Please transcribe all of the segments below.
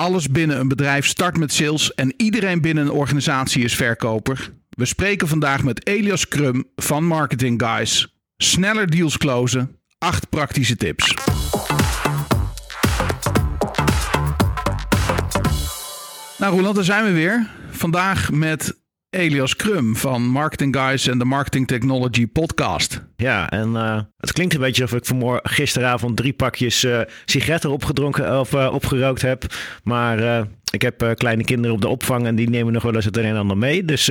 Alles binnen een bedrijf start met sales en iedereen binnen een organisatie is verkoper. We spreken vandaag met Elias Krum van Marketing Guys. Sneller deals closen, acht praktische tips. Nou Roland, daar zijn we weer. Vandaag met Elias Krum van Marketing Guys en de Marketing Technology Podcast. Ja, en uh, het klinkt een beetje alsof ik vanmorgen gisteravond drie pakjes uh, sigaretten opgedronken of uh, opgerookt heb. Maar ik heb kleine kinderen op de opvang en die nemen nog wel eens het een en ander mee. Dus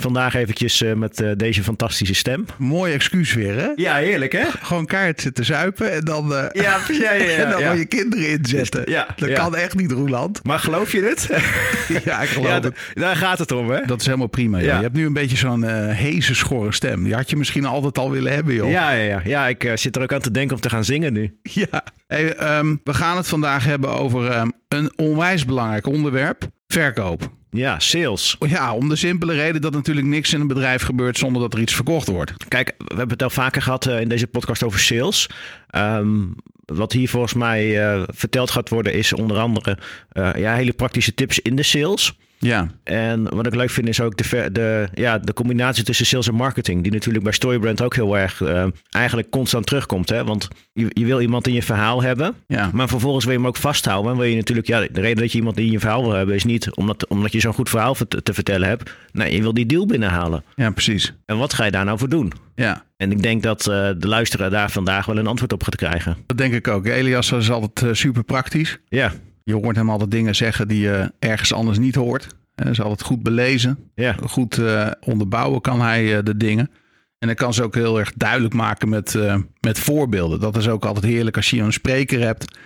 Vandaag eventjes uh, met uh, deze fantastische stem. Mooi excuus weer, hè? Ja, heerlijk, hè? Gewoon kaart zitten zuipen en dan, uh, ja, ja, ja, en dan ja. je kinderen inzetten. Ja, dat ja. kan echt niet, Roeland. Maar geloof je het? ja, ik geloof ja, het. Daar gaat het om, hè? Dat is helemaal prima. Je hebt nu een beetje zo'n heese, schorre stem. Die had je misschien altijd al willen hebben, joh. Ja, ja, ja. ja ik zit er ook aan te denken om te gaan zingen nu. Ja. Hey, um, we gaan het vandaag hebben over um, een onwijs belangrijk onderwerp. Verkoop. Ja, sales. Ja, om de simpele reden dat natuurlijk niks in een bedrijf gebeurt zonder dat er iets verkocht wordt. Kijk, we hebben het al vaker gehad uh, in deze podcast over sales. Um, wat hier volgens mij uh, verteld gaat worden is onder andere uh, ja, hele praktische tips in de sales. Ja. En wat ik leuk vind is ook de, de, ja, de combinatie tussen sales en marketing. Die natuurlijk bij Storybrand ook heel erg uh, eigenlijk constant terugkomt. Hè? Want je, je, wil iemand in je verhaal hebben. Ja. Maar vervolgens wil je hem ook vasthouden. En wil je natuurlijk, ja, de reden dat je iemand in je verhaal wil hebben is niet omdat, omdat je zo'n goed verhaal te, te vertellen hebt. Nee, je wil die deal binnenhalen. Ja, precies. En wat ga je daar nou voor doen? Ja. En ik denk dat uh, de luisteraar daar vandaag wel een antwoord op gaat krijgen. Dat denk ik ook. Elias is altijd uh, super praktisch. Ja. Je hoort hem altijd dingen zeggen die je ergens anders niet hoort. Hij is altijd goed belezen. Ja. Goed uh, onderbouwen kan hij uh, de dingen. En hij kan ze ook heel erg duidelijk maken met, uh, met voorbeelden. Dat is ook altijd heerlijk als je een spreker hebt.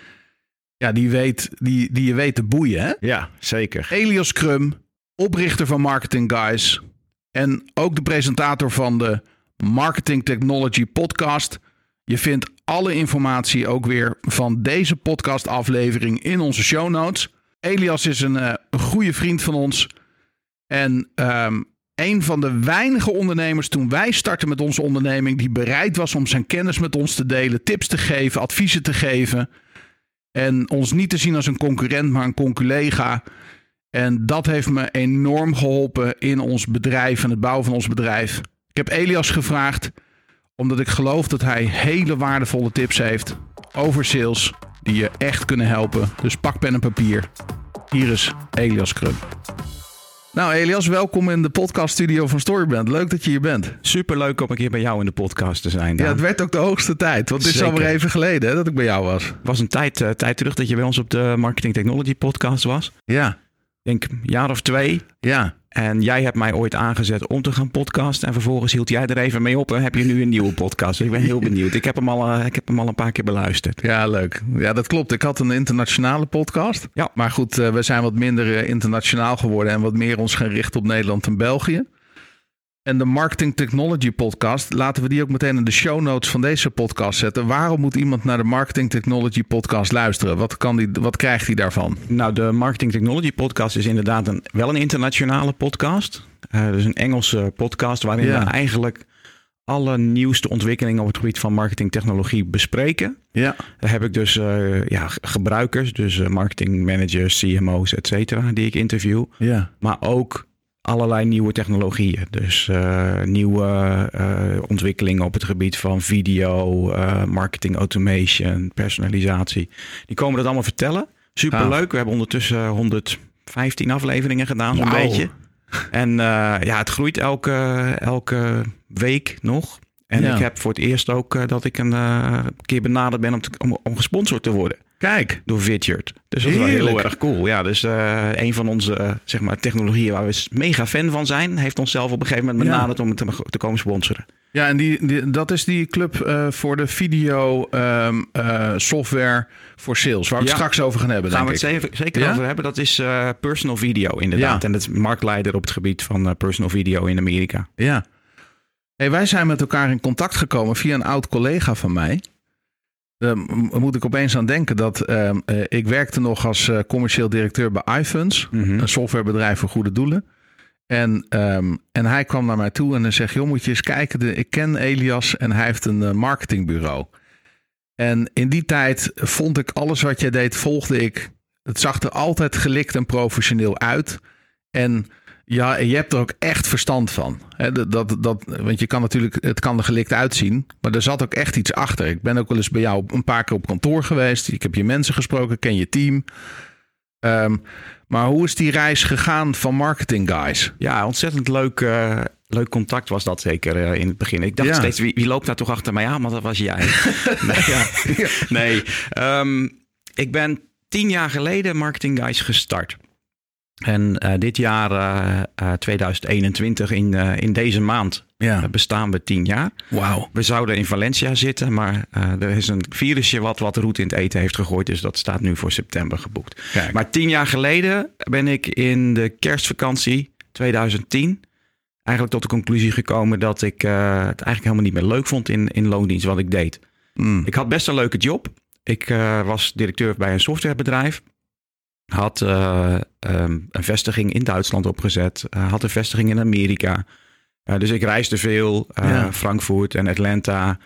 Ja, die, weet, die, die je weet te boeien. Hè? Ja, zeker. Elias Krum, oprichter van Marketing Guys. En ook de presentator van de Marketing Technology Podcast. Je vindt alle informatie ook weer van deze podcastaflevering in onze show notes. Elias is een, een goede vriend van ons. En um, een van de weinige ondernemers toen wij startten met onze onderneming, die bereid was om zijn kennis met ons te delen, tips te geven, adviezen te geven. En ons niet te zien als een concurrent, maar een conculega. En dat heeft me enorm geholpen in ons bedrijf en het bouwen van ons bedrijf. Ik heb Elias gevraagd, omdat ik geloof dat hij hele waardevolle tips heeft over sales die je echt kunnen helpen. Dus pak pen en papier. Hier is Elias Krum. Nou Elias, welkom in de podcaststudio van Storybrand. Leuk dat je hier bent. Superleuk om een keer bij jou in de podcast te zijn. Ja, het werd ook de hoogste tijd. Want het is alweer even geleden hè, dat ik bij jou was. Het was een tijd, uh, tijd terug dat je bij ons op de Marketing Technology podcast was. Ja. Ik denk een jaar of twee. Ja. En jij hebt mij ooit aangezet om te gaan podcasten. En vervolgens hield jij er even mee op en heb je nu een nieuwe podcast. Dus ik ben heel benieuwd. Ik heb hem al, uh, ik heb hem al een paar keer beluisterd. Ja, leuk. Ja, dat klopt. Ik had een internationale podcast. Ja. Maar goed, uh, we zijn wat minder uh, internationaal geworden en wat meer ons gaan richten op Nederland en België. En de Marketing Technology Podcast, laten we die ook meteen in de show notes van deze podcast zetten. Waarom moet iemand naar de Marketing Technology Podcast luisteren? Wat, kan die, wat krijgt hij daarvan? Nou, de Marketing Technology Podcast is inderdaad een, wel een internationale podcast. Uh, dus een Engelse podcast waarin Ja. we eigenlijk alle nieuwste ontwikkelingen op het gebied van marketingtechnologie bespreken. Ja, Daar heb ik dus eh, ja, gebruikers, dus uh, marketingmanagers, CMO's, et cetera, die ik interview. ja, Maar ook allerlei nieuwe technologieën. Dus uh, nieuwe uh, ontwikkelingen op het gebied van video, uh, marketing automation, personalisatie. Die komen dat allemaal vertellen. Superleuk. We hebben ondertussen 115 afleveringen gedaan, zo'n beetje. En ja, het groeit elke, elke week nog. En Ja. ik heb voor het eerst ook dat ik een keer benaderd ben om, te, om, om, gesponsord te worden. Kijk. Door Vidyard. Dus dat is wel heel erg cool. Ja, dus uh, een van onze zeg maar, technologieën waar we mega fan van zijn, heeft onszelf op een gegeven moment benaderd Ja. om het te, te, komen sponsoren. Ja, en die, die, dat is die club uh, voor de video um, uh, software voor sales, waar we het straks over gaan hebben. Gaan we het ik. zeker, Ja? over hebben. Dat is uh, personal video inderdaad. Ja. En dat is marktleider op het gebied van personal video in Amerika. Ja. Hey, wij zijn met elkaar in contact gekomen via een oud collega van mij. Daar m- moet ik opeens aan denken dat ehm, eh, ik werkte nog als eh, commercieel directeur bij iFunds, Mhm. een softwarebedrijf voor goede doelen. En, ehm, en hij kwam naar mij toe en hij zegt: Joh, moet je eens kijken. De, ik ken Elias en hij heeft een eh, marketingbureau. En in die tijd vond ik alles wat jij deed, volgde ik Het zag er altijd gelikt en professioneel uit. En ja, je hebt er ook echt verstand van. Dat, dat, dat, want je kan natuurlijk, het kan er gelikt uitzien, maar er zat ook echt iets achter. Ik ben ook wel eens bij jou een paar keer op kantoor geweest. Ik heb je mensen gesproken, ken je team. Ehm, maar hoe is die reis gegaan van Marketing Guys? Ja, ontzettend leuk, uh, leuk contact was dat zeker uh, in het begin. Ik dacht Ja. steeds, wie, wie loopt daar toch achter mij aan? Maar dat was jij. nee, ja. nee. Ehm, ik ben tien jaar geleden Marketing Guys gestart. En eh, dit jaar, eh, eh, 2021, in, eh, in deze maand, Ja, eh, bestaan we tien jaar. wauw. We zouden in Valencia zitten, maar eh, er is een virusje wat wat roet in het eten heeft gegooid. Dus dat staat nu voor september geboekt. Kijk. Maar tien jaar geleden ben ik in de kerstvakantie 2010 eigenlijk tot de conclusie gekomen dat ik eh, het eigenlijk helemaal niet meer leuk vond in, in loondienst wat ik deed. Mm. Ik had best een leuke job. Ik eh, was directeur bij een softwarebedrijf. Had eh, ehm, een vestiging in Duitsland opgezet. eh, had een vestiging in Amerika. Eh, dus ik reisde veel. Ja. Frankfurt en Atlanta.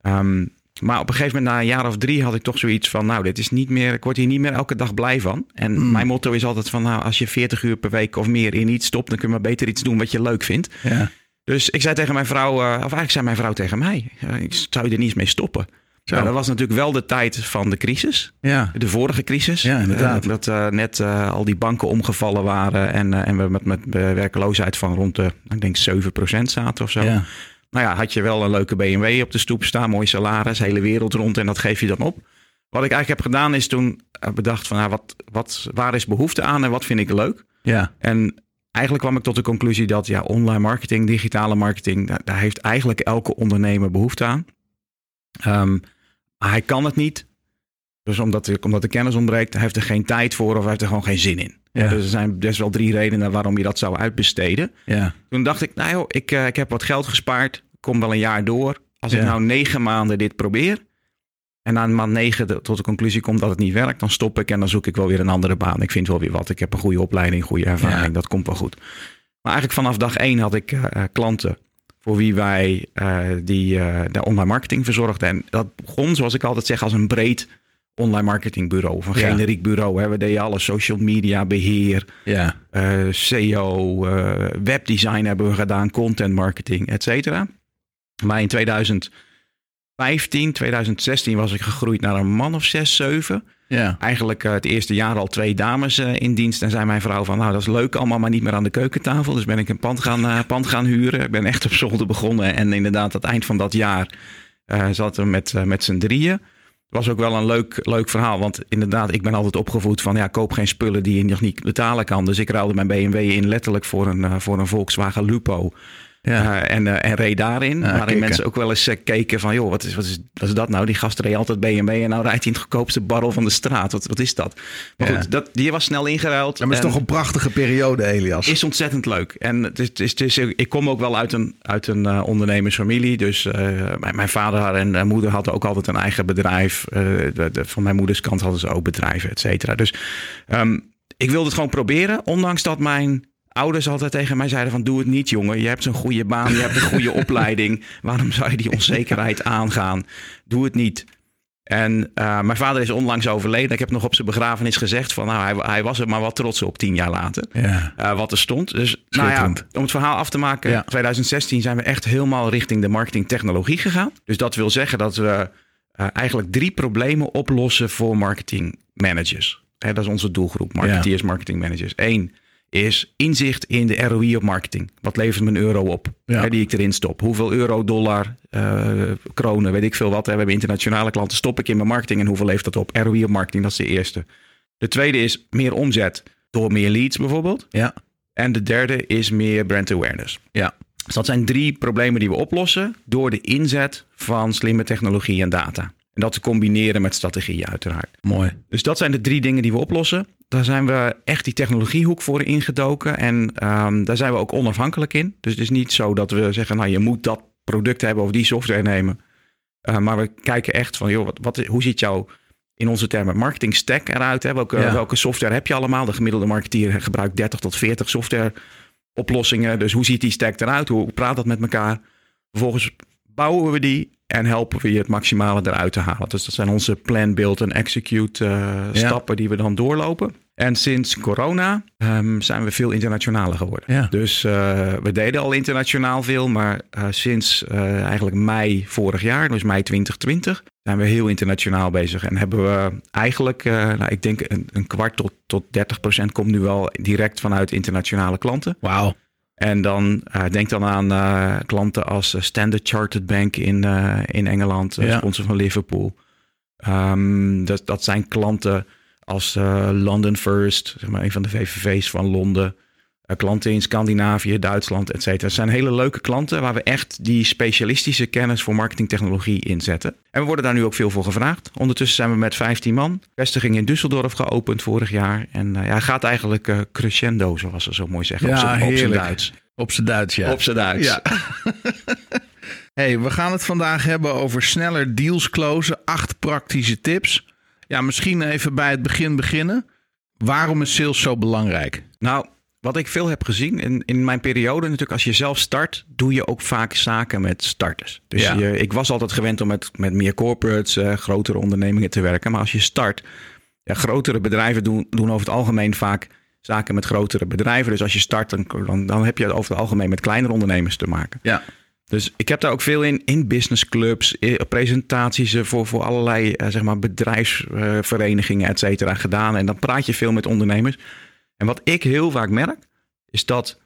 Ehm, maar op een gegeven moment, na een jaar of drie, had ik toch zoiets van: Nou, dit is niet meer. Ik word hier niet meer elke dag blij van. En Mm. mijn motto is altijd: van, Nou, als je 40 uur per week of meer in iets stopt, dan kun je maar beter iets doen wat je leuk vindt. Ja. Dus ik zei tegen mijn vrouw, of eigenlijk zei mijn vrouw tegen mij: Ik zou je er niet eens mee stoppen. Zo. Nou, dat was natuurlijk wel de tijd van de crisis. ja. De vorige crisis. Ja, inderdaad. Eh, dat eh, net eh, al die banken omgevallen waren. En, en we met, met werkeloosheid van rond de, ik denk 7% zaten of zo. ja. Nou ja, had je wel een leuke BMW op de stoep staan. Mooi salaris, hele wereld rond. En dat geef je dan op. Wat ik eigenlijk heb gedaan is toen bedacht van... Nou, wat, wat, waar is behoefte aan en wat vind ik leuk? ja. En eigenlijk kwam ik tot de conclusie dat ja, online marketing, digitale marketing, daar, daar heeft eigenlijk elke ondernemer behoefte aan. Ehm, maar hij kan het niet. Dus omdat, de- omdat de kennis ontbreekt, hij heeft er geen tijd voor of hij heeft er gewoon geen zin in. Ja. Dus er zijn best wel drie redenen waarom je dat zou uitbesteden. ja. Toen dacht ik, nou joh, ik, eh, ik heb wat geld gespaard, kom wel een jaar door. Als ik nou negen maanden dit probeer en na maand negen de- tot de conclusie kom dat het niet werkt, dan stop ik en dan zoek ik wel weer een andere baan. Ik vind wel weer wat. Ik heb een goede opleiding, goede ervaring, dat komt wel goed. Maar eigenlijk vanaf dag één had ik eh, eh, klanten voor wie wij eh, die, eh, de online marketing verzorgden. En dat begon, zoals ik altijd zeg, als een breed online marketingbureau. Of een Ja. generiek bureau. Hè. We deden alle social media beheer, ja. eh, SEO, webdesign hebben we gedaan, content marketing, et cetera. Maar in 2015, 2016 was ik gegroeid naar een man of zes, zeven. Ja. Eigenlijk eh, het eerste jaar al twee dames eh, in dienst. En zei mijn vrouw van, nou dat is leuk allemaal, maar niet meer aan de keukentafel. Dus ben ik een pand gaan, eh, pand gaan huren. Ik ben echt op zolder begonnen. En inderdaad, aan het eind van dat jaar zaten we met, met z'n drieën. was ook wel een leuk, leuk verhaal. Want inderdaad, ik ben altijd opgevoed van ja, koop geen spullen die je nog niet betalen kan. Dus ik ruilde mijn BMW in letterlijk voor een, voor een Volkswagen Lupo. Ja. Eh, en, eh, en reed daarin. Waarin kicken. mensen ook wel eens eh, keken van... joh, wat is, wat, is, wat is dat nou? Die gast reed altijd BMW en nou rijdt hij in het goedkoopste barrel van de straat. Wat, wat is dat? Maar goed, dat, die was snel ingeruild. maar het is En toch een prachtige periode, Elias. is ontzettend leuk. En het is, het is, het is- ik kom ook wel uit een, uit een ondernemersfamilie. Dus mijn, mijn vader en eh, moeder hadden ook altijd een eigen bedrijf. De, de- van mijn moeders kant hadden ze ook bedrijven, et cetera. Dus ehm, ik wilde het gewoon proberen. Ondanks dat mijn ouders altijd tegen mij zeiden van... doe het niet, jongen. Je hebt zo'n goede baan, je hebt een goede opleiding. Waarom zou je die onzekerheid aangaan? Doe het niet. En eh, mijn vader is onlangs overleden. Ik heb nog op zijn begrafenis gezegd van... nou, hij, hij was er maar wat trots op tien jaar later Ja. eh, wat er stond. Dus nou ja, om het verhaal af te maken, Ja. 2016 zijn we echt helemaal richting de marketingtechnologie gegaan. Dus dat wil zeggen dat we eh, eigenlijk drie problemen oplossen voor marketingmanagers. Hè, dat is onze doelgroep, marketeers, marketingmanagers. Eén is inzicht in de ROI op marketing. Wat levert mijn euro op Ja. hè, die ik erin stop? Hoeveel euro, dollar, eh, kronen, weet ik veel wat. Hè? We hebben internationale klanten. Stop ik in mijn marketing en hoeveel levert dat op? ROI op marketing, dat is de eerste. De tweede is meer omzet door meer leads bijvoorbeeld. Ja. En de derde is meer brand awareness. Ja. Dus dat zijn drie problemen die we oplossen door de inzet van slimme technologie en data. En dat te combineren met strategieën uiteraard. Mooi. Dus dat zijn de drie dingen die we oplossen. Daar zijn we echt die technologiehoek voor ingedoken. En ehm, daar zijn we ook onafhankelijk in. Dus het is niet zo dat we zeggen, nou je moet dat product hebben of die software nemen. Uh, maar we kijken echt van, joh, wat, wat, hoe ziet jouw, in onze termen, marketing stack eruit? Hè? Welke, Ja. welke software heb je allemaal? De gemiddelde marketeer gebruikt 30 tot 40 software oplossingen. Dus hoe ziet die stack eruit? Hoe praat dat met elkaar? Vervolgens bouwen we die en helpen we je het maximale eruit te halen. Dus dat zijn onze plan, build en execute uh, stappen die we dan doorlopen. En sinds corona um, zijn we veel internationaler geworden. Ja. Dus uh, we deden al internationaal veel, maar uh, sinds eigenlijk mei vorig jaar, dus mei 2020, zijn we heel internationaal bezig. En hebben we eigenlijk, nou, ik denk een, een, kwart tot, tot 30 procent komt nu wel direct vanuit internationale klanten. Wauw. En dan uh, denk dan aan uh, klanten als Standard Chartered Bank in, uh, in Engeland, Ja. sponsor van Liverpool. Um, dat, dat zijn klanten als London First, zeg maar een van de VVV's van Londen. Klanten in Scandinavië, Duitsland, et cetera. Het zijn hele leuke klanten waar we echt die specialistische kennis voor marketingtechnologie inzetten. En we worden daar nu ook veel voor gevraagd. Ondertussen zijn we met 15 man. Vestiging in Düsseldorf geopend vorig jaar. En ja, gaat eigenlijk crescendo, zoals ze zo mooi zeggen. Ja, op zijn. Duits. Op zijn Duits, ja. Op zijn Duits. Ja. hey, we gaan het vandaag hebben over sneller deals closen. Acht praktische tips. Ja, misschien even bij het begin beginnen. Waarom is sales zo belangrijk? Nou, wat ik veel heb gezien in, in mijn periode, natuurlijk als je zelf start, doe je ook vaak zaken met starters. Dus Ja. je, ik was altijd gewend om met, met meer corporates, eh, grotere ondernemingen te werken. Maar als je start, ja, grotere bedrijven doen, doen over het algemeen vaak zaken met grotere bedrijven. Dus als je start, dan, dan, heb je het over het algemeen met kleinere ondernemers te maken. Ja. Dus ik heb daar ook veel in, in businessclubs, presentaties eh, voor, voor allerlei eh, zeg maar bedrijfsverenigingen, et cetera, gedaan. En dan praat je veel met ondernemers. En wat ik heel vaak merk, is dat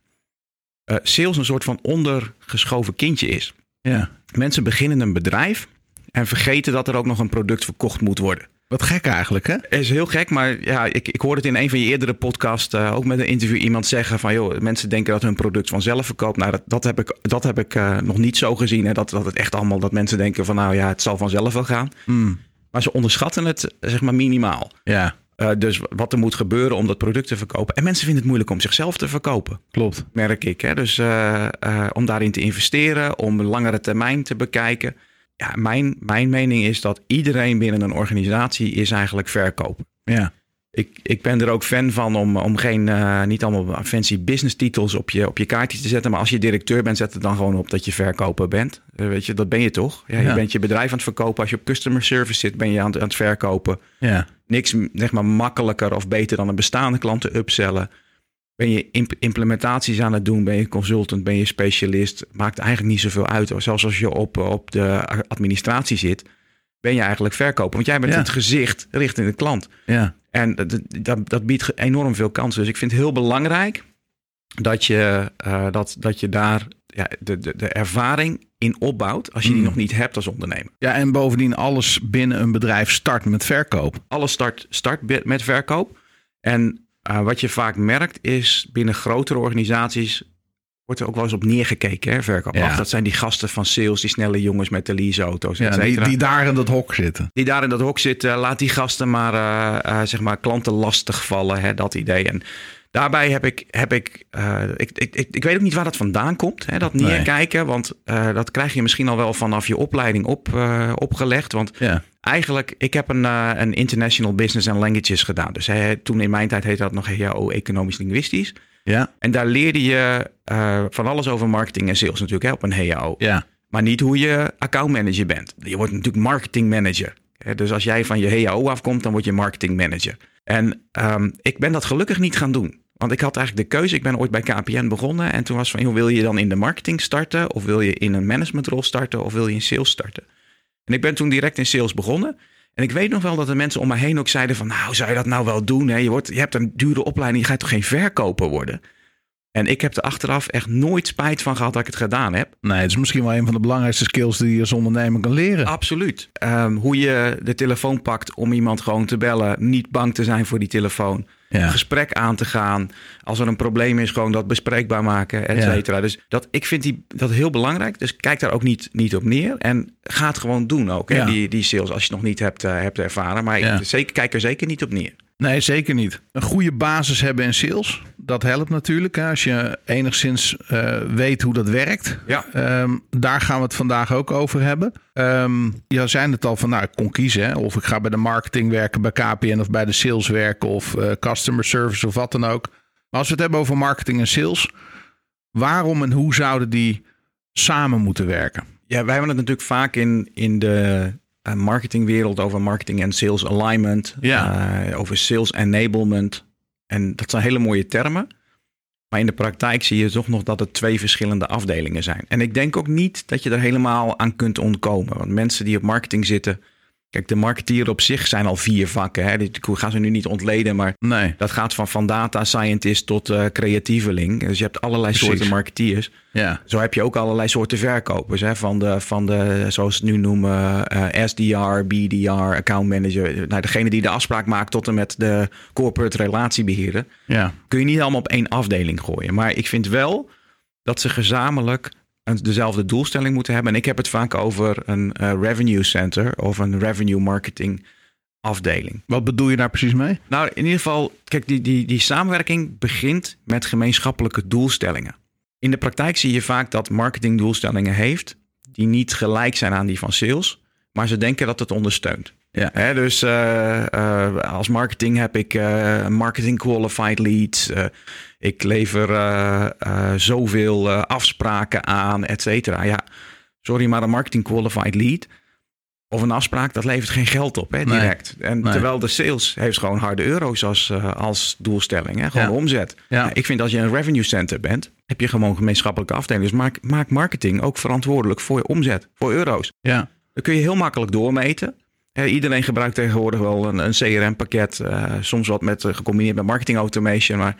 eh, sales een soort van ondergeschoven kindje is. ja. Mensen beginnen een bedrijf en vergeten dat er ook nog een product verkocht moet worden. Wat gek eigenlijk, hè? is heel gek, maar ja, ik, ik hoorde het in een van je eerdere podcasts, eh, ook met een interview, iemand zeggen van, joh, mensen denken dat hun product vanzelf verkoopt. Nou, dat, dat heb ik, dat heb ik eh, nog niet zo gezien. Hè? Dat, dat het echt allemaal, dat mensen denken van, nou ja, het zal vanzelf wel gaan. Hmm. Maar ze onderschatten het, zeg maar, minimaal. Ja, Eh, dus wat er moet gebeuren om dat product te verkopen. En mensen vinden het moeilijk om zichzelf te verkopen, klopt. merk ik. Hè? Dus eh, eh, om daarin te investeren, om een langere termijn te bekijken. Ja, mijn, mijn mening is dat iedereen binnen een organisatie is eigenlijk verkopen. Ja, Ik, ik ben er ook fan van om, om geen, eh, niet allemaal fancy business titels op je, op je kaartje te zetten. Maar als je directeur bent, zet het dan gewoon op dat je verkoper bent. Eh, weet je, dat ben je toch? Ja, je bent je bedrijf aan het verkopen. Als je op customer service zit, ben je aan het, aan het verkopen. ja, Niks zeg maar, makkelijker of beter dan een bestaande klant te upsellen. Ben je imp- implementaties aan het doen? Ben je consultant? Ben je specialist? Maakt eigenlijk niet zoveel uit. Zelfs als je op, op de administratie zit, ben je eigenlijk verkoper. Want jij bent Ja. het gezicht richting de klant. ja. En dat, dat, dat biedt enorm veel kansen. Dus ik vind het heel belangrijk dat je, eh, dat, dat je daar ja, de, de, de ervaring in opbouwt. Als je die Mm. nog niet hebt als ondernemer. Ja, en bovendien alles binnen een bedrijf start met verkoop. Alles start, start met verkoop. En eh, wat je vaak merkt is binnen grotere organisaties wordt er ook wel eens op neergekeken. Hè, verkoop. Ja. Dat zijn die gasten van sales, die snelle jongens met de leaseauto's. Ja, die, die daar in dat hok zitten. die daar in dat hok zitten, laat die gasten maar, eh, eh, zeg maar klanten lastig vallen, hè, dat idee. En daarbij heb ik, heb ik, eh, ik, ik, ik, ik weet ook niet waar dat vandaan komt, hè, dat Nee. neerkijken. Want dat krijg je misschien al wel vanaf je opleiding op, opgelegd. Want Ja, eigenlijk, ik heb een, een International Business and Languages gedaan. Dus hè, toen in mijn tijd heette dat nog HAO Economisch Linguistisch. Ja, En daar leerde je eh, van alles over marketing en sales natuurlijk hè, op een HAO. ja. Maar niet hoe je accountmanager bent. Je wordt natuurlijk marketing manager. Hè, Dus als jij van je HAO afkomt, dan word je marketing manager. En ehm, ik ben dat gelukkig niet gaan doen. Want ik had eigenlijk de keuze. Ik ben ooit bij KPN begonnen. En toen was van, joh, wil je dan in de marketing starten? Of wil je in een managementrol starten? Of wil je in sales starten? En ik ben toen direct in sales begonnen. En ik weet nog wel dat de mensen om me heen ook zeiden van... nou, zou je dat nou wel doen? Hè? Je, wordt, je hebt een dure opleiding, je gaat toch geen verkoper worden? En ik heb er achteraf echt nooit spijt van gehad dat ik het gedaan heb. Nee, het is misschien wel een van de belangrijkste skills die je als ondernemer kan leren. Absoluut. Ehm, hoe je de telefoon pakt om iemand gewoon te bellen. Niet bang te zijn voor die telefoon. Ja. Gesprek aan te gaan. Als er een probleem is, gewoon dat bespreekbaar maken, et Ja. cetera. Dus dat, ik vind die, dat heel belangrijk. Dus kijk daar ook niet, niet op neer. En ga het gewoon doen ook, hè, Ja. die, die sales. Als je het nog niet hebt, eh, hebt ervaren. Maar ik, zeker, kijk er zeker niet op neer. Nee, zeker niet. Een goede basis hebben in sales, dat helpt natuurlijk. Hè, als je enigszins eh, weet hoe dat werkt. Ja. Ehm, daar gaan we het vandaag ook over hebben. Ehm je zei het al van, nou, ik kon kiezen. Hè, of ik ga bij de marketing werken, bij KPN of bij de sales werken of eh, customer service of wat dan ook. Maar als we het hebben over marketing en sales, waarom en hoe zouden die samen moeten werken? Ja, wij hebben het natuurlijk vaak in, in de marketingwereld over marketing en sales alignment. Ja. Uh, over sales enablement. En dat zijn hele mooie termen. Maar in de praktijk zie je toch nog dat het twee verschillende afdelingen zijn. En ik denk ook niet dat je er helemaal aan kunt ontkomen. Want mensen die op marketing zitten, Kijk, de marketeer op zich zijn al vier vakken. Hè. Ik ga ze nu niet ontleden, maar nee. dat gaat van, van data scientist tot uh, creatieveling. Dus je hebt allerlei Precies. soorten marketeers. Ja. Zo heb je ook allerlei soorten verkopers. Hè. Van, de, van de, zoals ze het nu noemen, uh, SDR, BDR, account manager. Nou, degene die de afspraak maakt tot en met de corporate relatiebeheerder. Ja. Kun je niet allemaal op één afdeling gooien. Maar ik vind wel dat ze gezamenlijk dezelfde doelstelling moeten hebben. En ik heb het vaak over een uh, revenue center of een revenue marketing afdeling. Wat bedoel je daar precies mee? Nou, in ieder geval, kijk, die, die, die samenwerking begint met gemeenschappelijke doelstellingen. In de praktijk zie je vaak dat marketing doelstellingen heeft die niet gelijk zijn aan die van sales, maar ze denken dat het ondersteunt. Ja. Hè, dus uh, uh, als marketing heb ik uh, marketing qualified leads. Ik lever zoveel afspraken aan, et cetera. Ja, sorry, maar een marketing qualified lead of een afspraak, dat levert geen geld op, hè, direct. Nee. En Nee. terwijl de sales heeft gewoon harde euro's als, als doelstelling, hè, gewoon Ja. omzet. Ja. Nou, ik vind als je een revenue center bent, heb je gewoon gemeenschappelijke afdeling. Dus maak, maak marketing ook verantwoordelijk voor je omzet, voor euro's. Ja. Dan kun je heel makkelijk doormeten. Iedereen gebruikt tegenwoordig wel een, een CRM-pakket. eh, soms wat met, eh, gecombineerd met marketing automation. Maar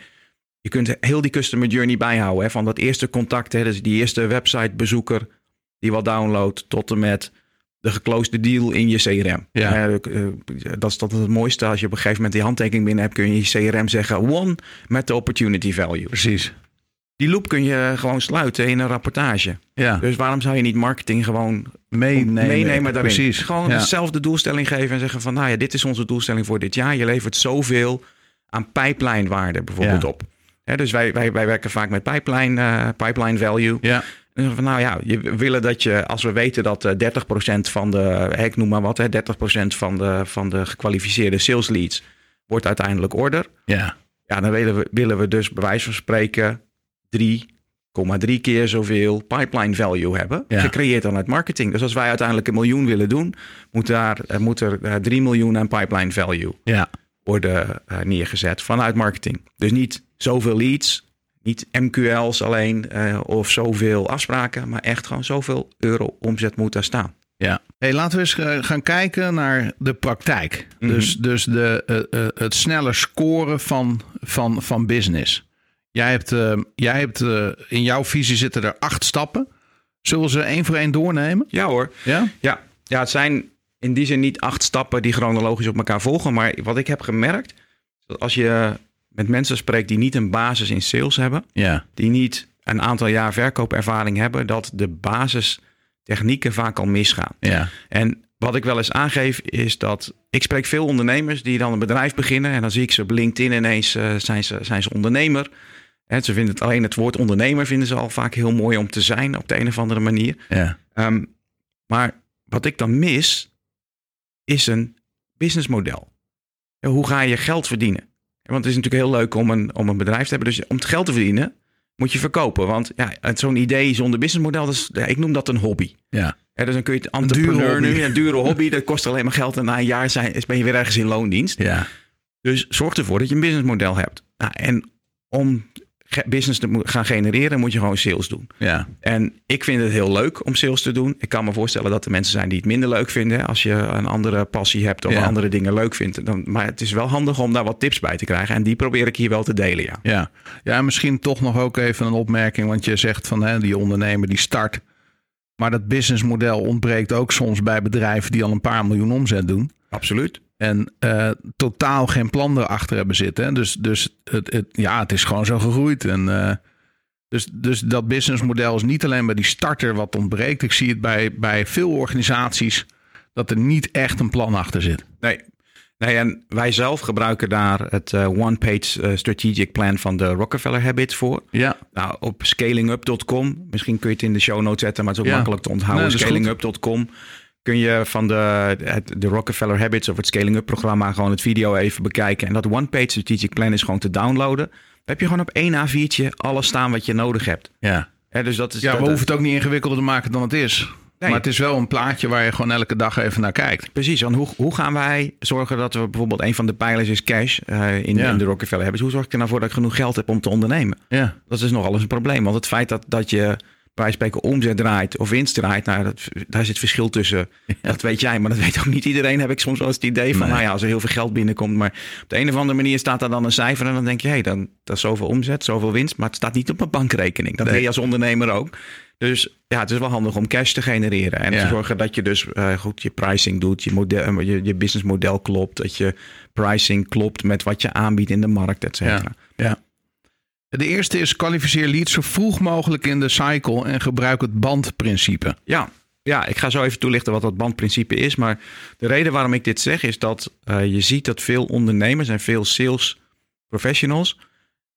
je kunt heel die customer journey bijhouden. Hè, van dat eerste contact, hè, dus die eerste websitebezoeker die wat downloadt. Tot en met de geclosed deal in je CRM. Ja. Eh, dat is dat het mooiste. Als je op een gegeven moment die handtekening binnen hebt... kun je je CRM zeggen one met de opportunity value. Precies. Die loop kun je gewoon sluiten in een rapportage. Ja. Dus waarom zou je niet marketing gewoon Meenemen. meenemen daarin. Precies. Gewoon Ja. dezelfde doelstelling geven en zeggen van... nou ja, dit is onze doelstelling voor dit jaar. Je levert zoveel aan pijplijnwaarde bijvoorbeeld Ja. op. Dus wij, wij, wij werken vaak met pipeline, eh, pipeline value. Ja. Van, nou ja, je willen dat je, als we weten dat eh, 30% van de, ik noem maar wat, hè, 30% van de, van de gekwalificeerde sales leads wordt uiteindelijk order. Ja. Ja, dan willen we, willen we dus bij wijze van spreken 3,3 keer zoveel pipeline value hebben. Ja. Gecreëerd dan uit marketing. Dus als wij uiteindelijk een miljoen willen doen, moet, daar, er moet er eh, 3 miljoen aan pipeline value Ja. Worden eh, neergezet vanuit marketing. Dus niet zoveel leads, niet MQL's alleen eh, of zoveel afspraken, maar echt gewoon zoveel euro omzet moet daar staan. Ja. Hey, laten we eens gaan kijken naar de praktijk. Mhm. Dus, dus de, eh, het sneller scoren van, van, van business. Jij hebt, jij hebt in jouw visie zitten er acht stappen. Zullen we ze één voor één doornemen? Ja hoor. Ja? Ja, ja, het zijn in die zin niet acht stappen die chronologisch op elkaar volgen. Maar wat ik heb gemerkt, dat als je met mensen spreekt die niet een basis in sales hebben, Ja. die niet een aantal jaar verkoopervaring hebben, dat de basistechnieken vaak al misgaan. Ja. En wat ik wel eens aangeef is dat ik spreek veel ondernemers die dan een bedrijf beginnen en dan zie ik ze op LinkedIn ineens eh, zijn, ze, zijn ze ondernemer. Hè, ze vinden het alleen het woord ondernemer vinden ze al vaak heel mooi om te zijn op de een of andere manier. Ja. Ehm, maar wat ik dan mis, is een businessmodel. Hoe ga je geld verdienen? Want het is natuurlijk heel leuk om een, om een bedrijf te hebben. Dus om het geld te verdienen, moet je verkopen. Want ja, zo'n idee zonder businessmodel, dat is, ja, ik noem dat een hobby. Ja. Ja, dus dan kun je het entrepreneur nu, een dure hobby, dat kost alleen maar geld. En na een jaar zijn, is- ben je weer ergens in loondienst. Ja. Dus zorg ervoor dat je een businessmodel hebt. Nou, en om business gaan genereren, moet je gewoon sales doen. Ja. En ik vind het heel leuk om sales te doen. Ik kan me voorstellen dat er mensen zijn die het minder leuk vinden. Als je een andere passie hebt of Ja. andere dingen leuk vindt. Dan, maar het is wel handig om daar wat tips bij te krijgen. En die probeer ik hier wel te delen, ja. Ja. ja, en misschien toch nog ook even een opmerking. Want je zegt van hè, die ondernemer die start. Maar dat businessmodel ontbreekt ook soms bij bedrijven die al een paar miljoen omzet doen. Absoluut. En eh, totaal geen plan erachter hebben zitten. hè. Dus, dus het, het, ja, het is gewoon zo gegroeid. En, eh, dus, dus dat businessmodel is niet alleen bij die starter wat ontbreekt. Ik zie het bij, bij veel organisaties dat er niet echt een plan achter zit. Nee. nee, en wij zelf gebruiken daar het eh, one-page strategic plan van de Rockefeller Habits voor. Ja, Nou, op scalingup.com, misschien kun je het in de show notes zetten, maar het is ook Ja. makkelijk te onthouden. Nee, scalingup.com kun je van de, het, de Rockefeller Habits of het Scaling Up programma gewoon het video even bekijken. En dat one-page strategic plan is gewoon te downloaden. Dan heb je gewoon op één A4'tje alles staan wat je nodig hebt. ja. Dus dat is, ja dat- we hoeven het ook niet ingewikkelder te maken dan het is. Nee. Maar het is wel een plaatje waar je gewoon elke dag even naar kijkt. Precies, want hoe, hoe gaan wij zorgen dat we bijvoorbeeld een van de pijlers is cash eh, in, Ja. in de Rockefeller hebben? Dus hoe zorg ik er nou voor dat ik genoeg geld heb om te ondernemen? Ja, Dat is nogal eens een probleem. Want het feit dat, dat je bij spreken omzet draait of winst draait, nou, dat, daar zit verschil tussen. Dat weet jij, maar dat weet ook niet iedereen. Heb ik soms wel eens het idee van, Nee. nou ja, als er heel veel geld binnenkomt, maar op de een of andere manier staat daar dan een cijfer en dan denk je, hé, dan dat is zoveel omzet, zoveel winst, maar het staat niet op mijn bankrekening. Dat Nee. weet je als ondernemer ook. Dus ja, het is wel handig om cash te genereren en Ja. te zorgen dat je dus eh, goed je pricing doet, je, model, eh, je, je businessmodel klopt, dat je pricing klopt met wat je aanbiedt in de markt, et cetera. ja, ja. De eerste is kwalificeer leads zo vroeg mogelijk in de cycle en gebruik het bandprincipe. Ja, ja, ik ga zo even toelichten wat dat bandprincipe is. Maar de reden waarom ik dit zeg is dat eh, je ziet dat veel ondernemers en veel sales professionals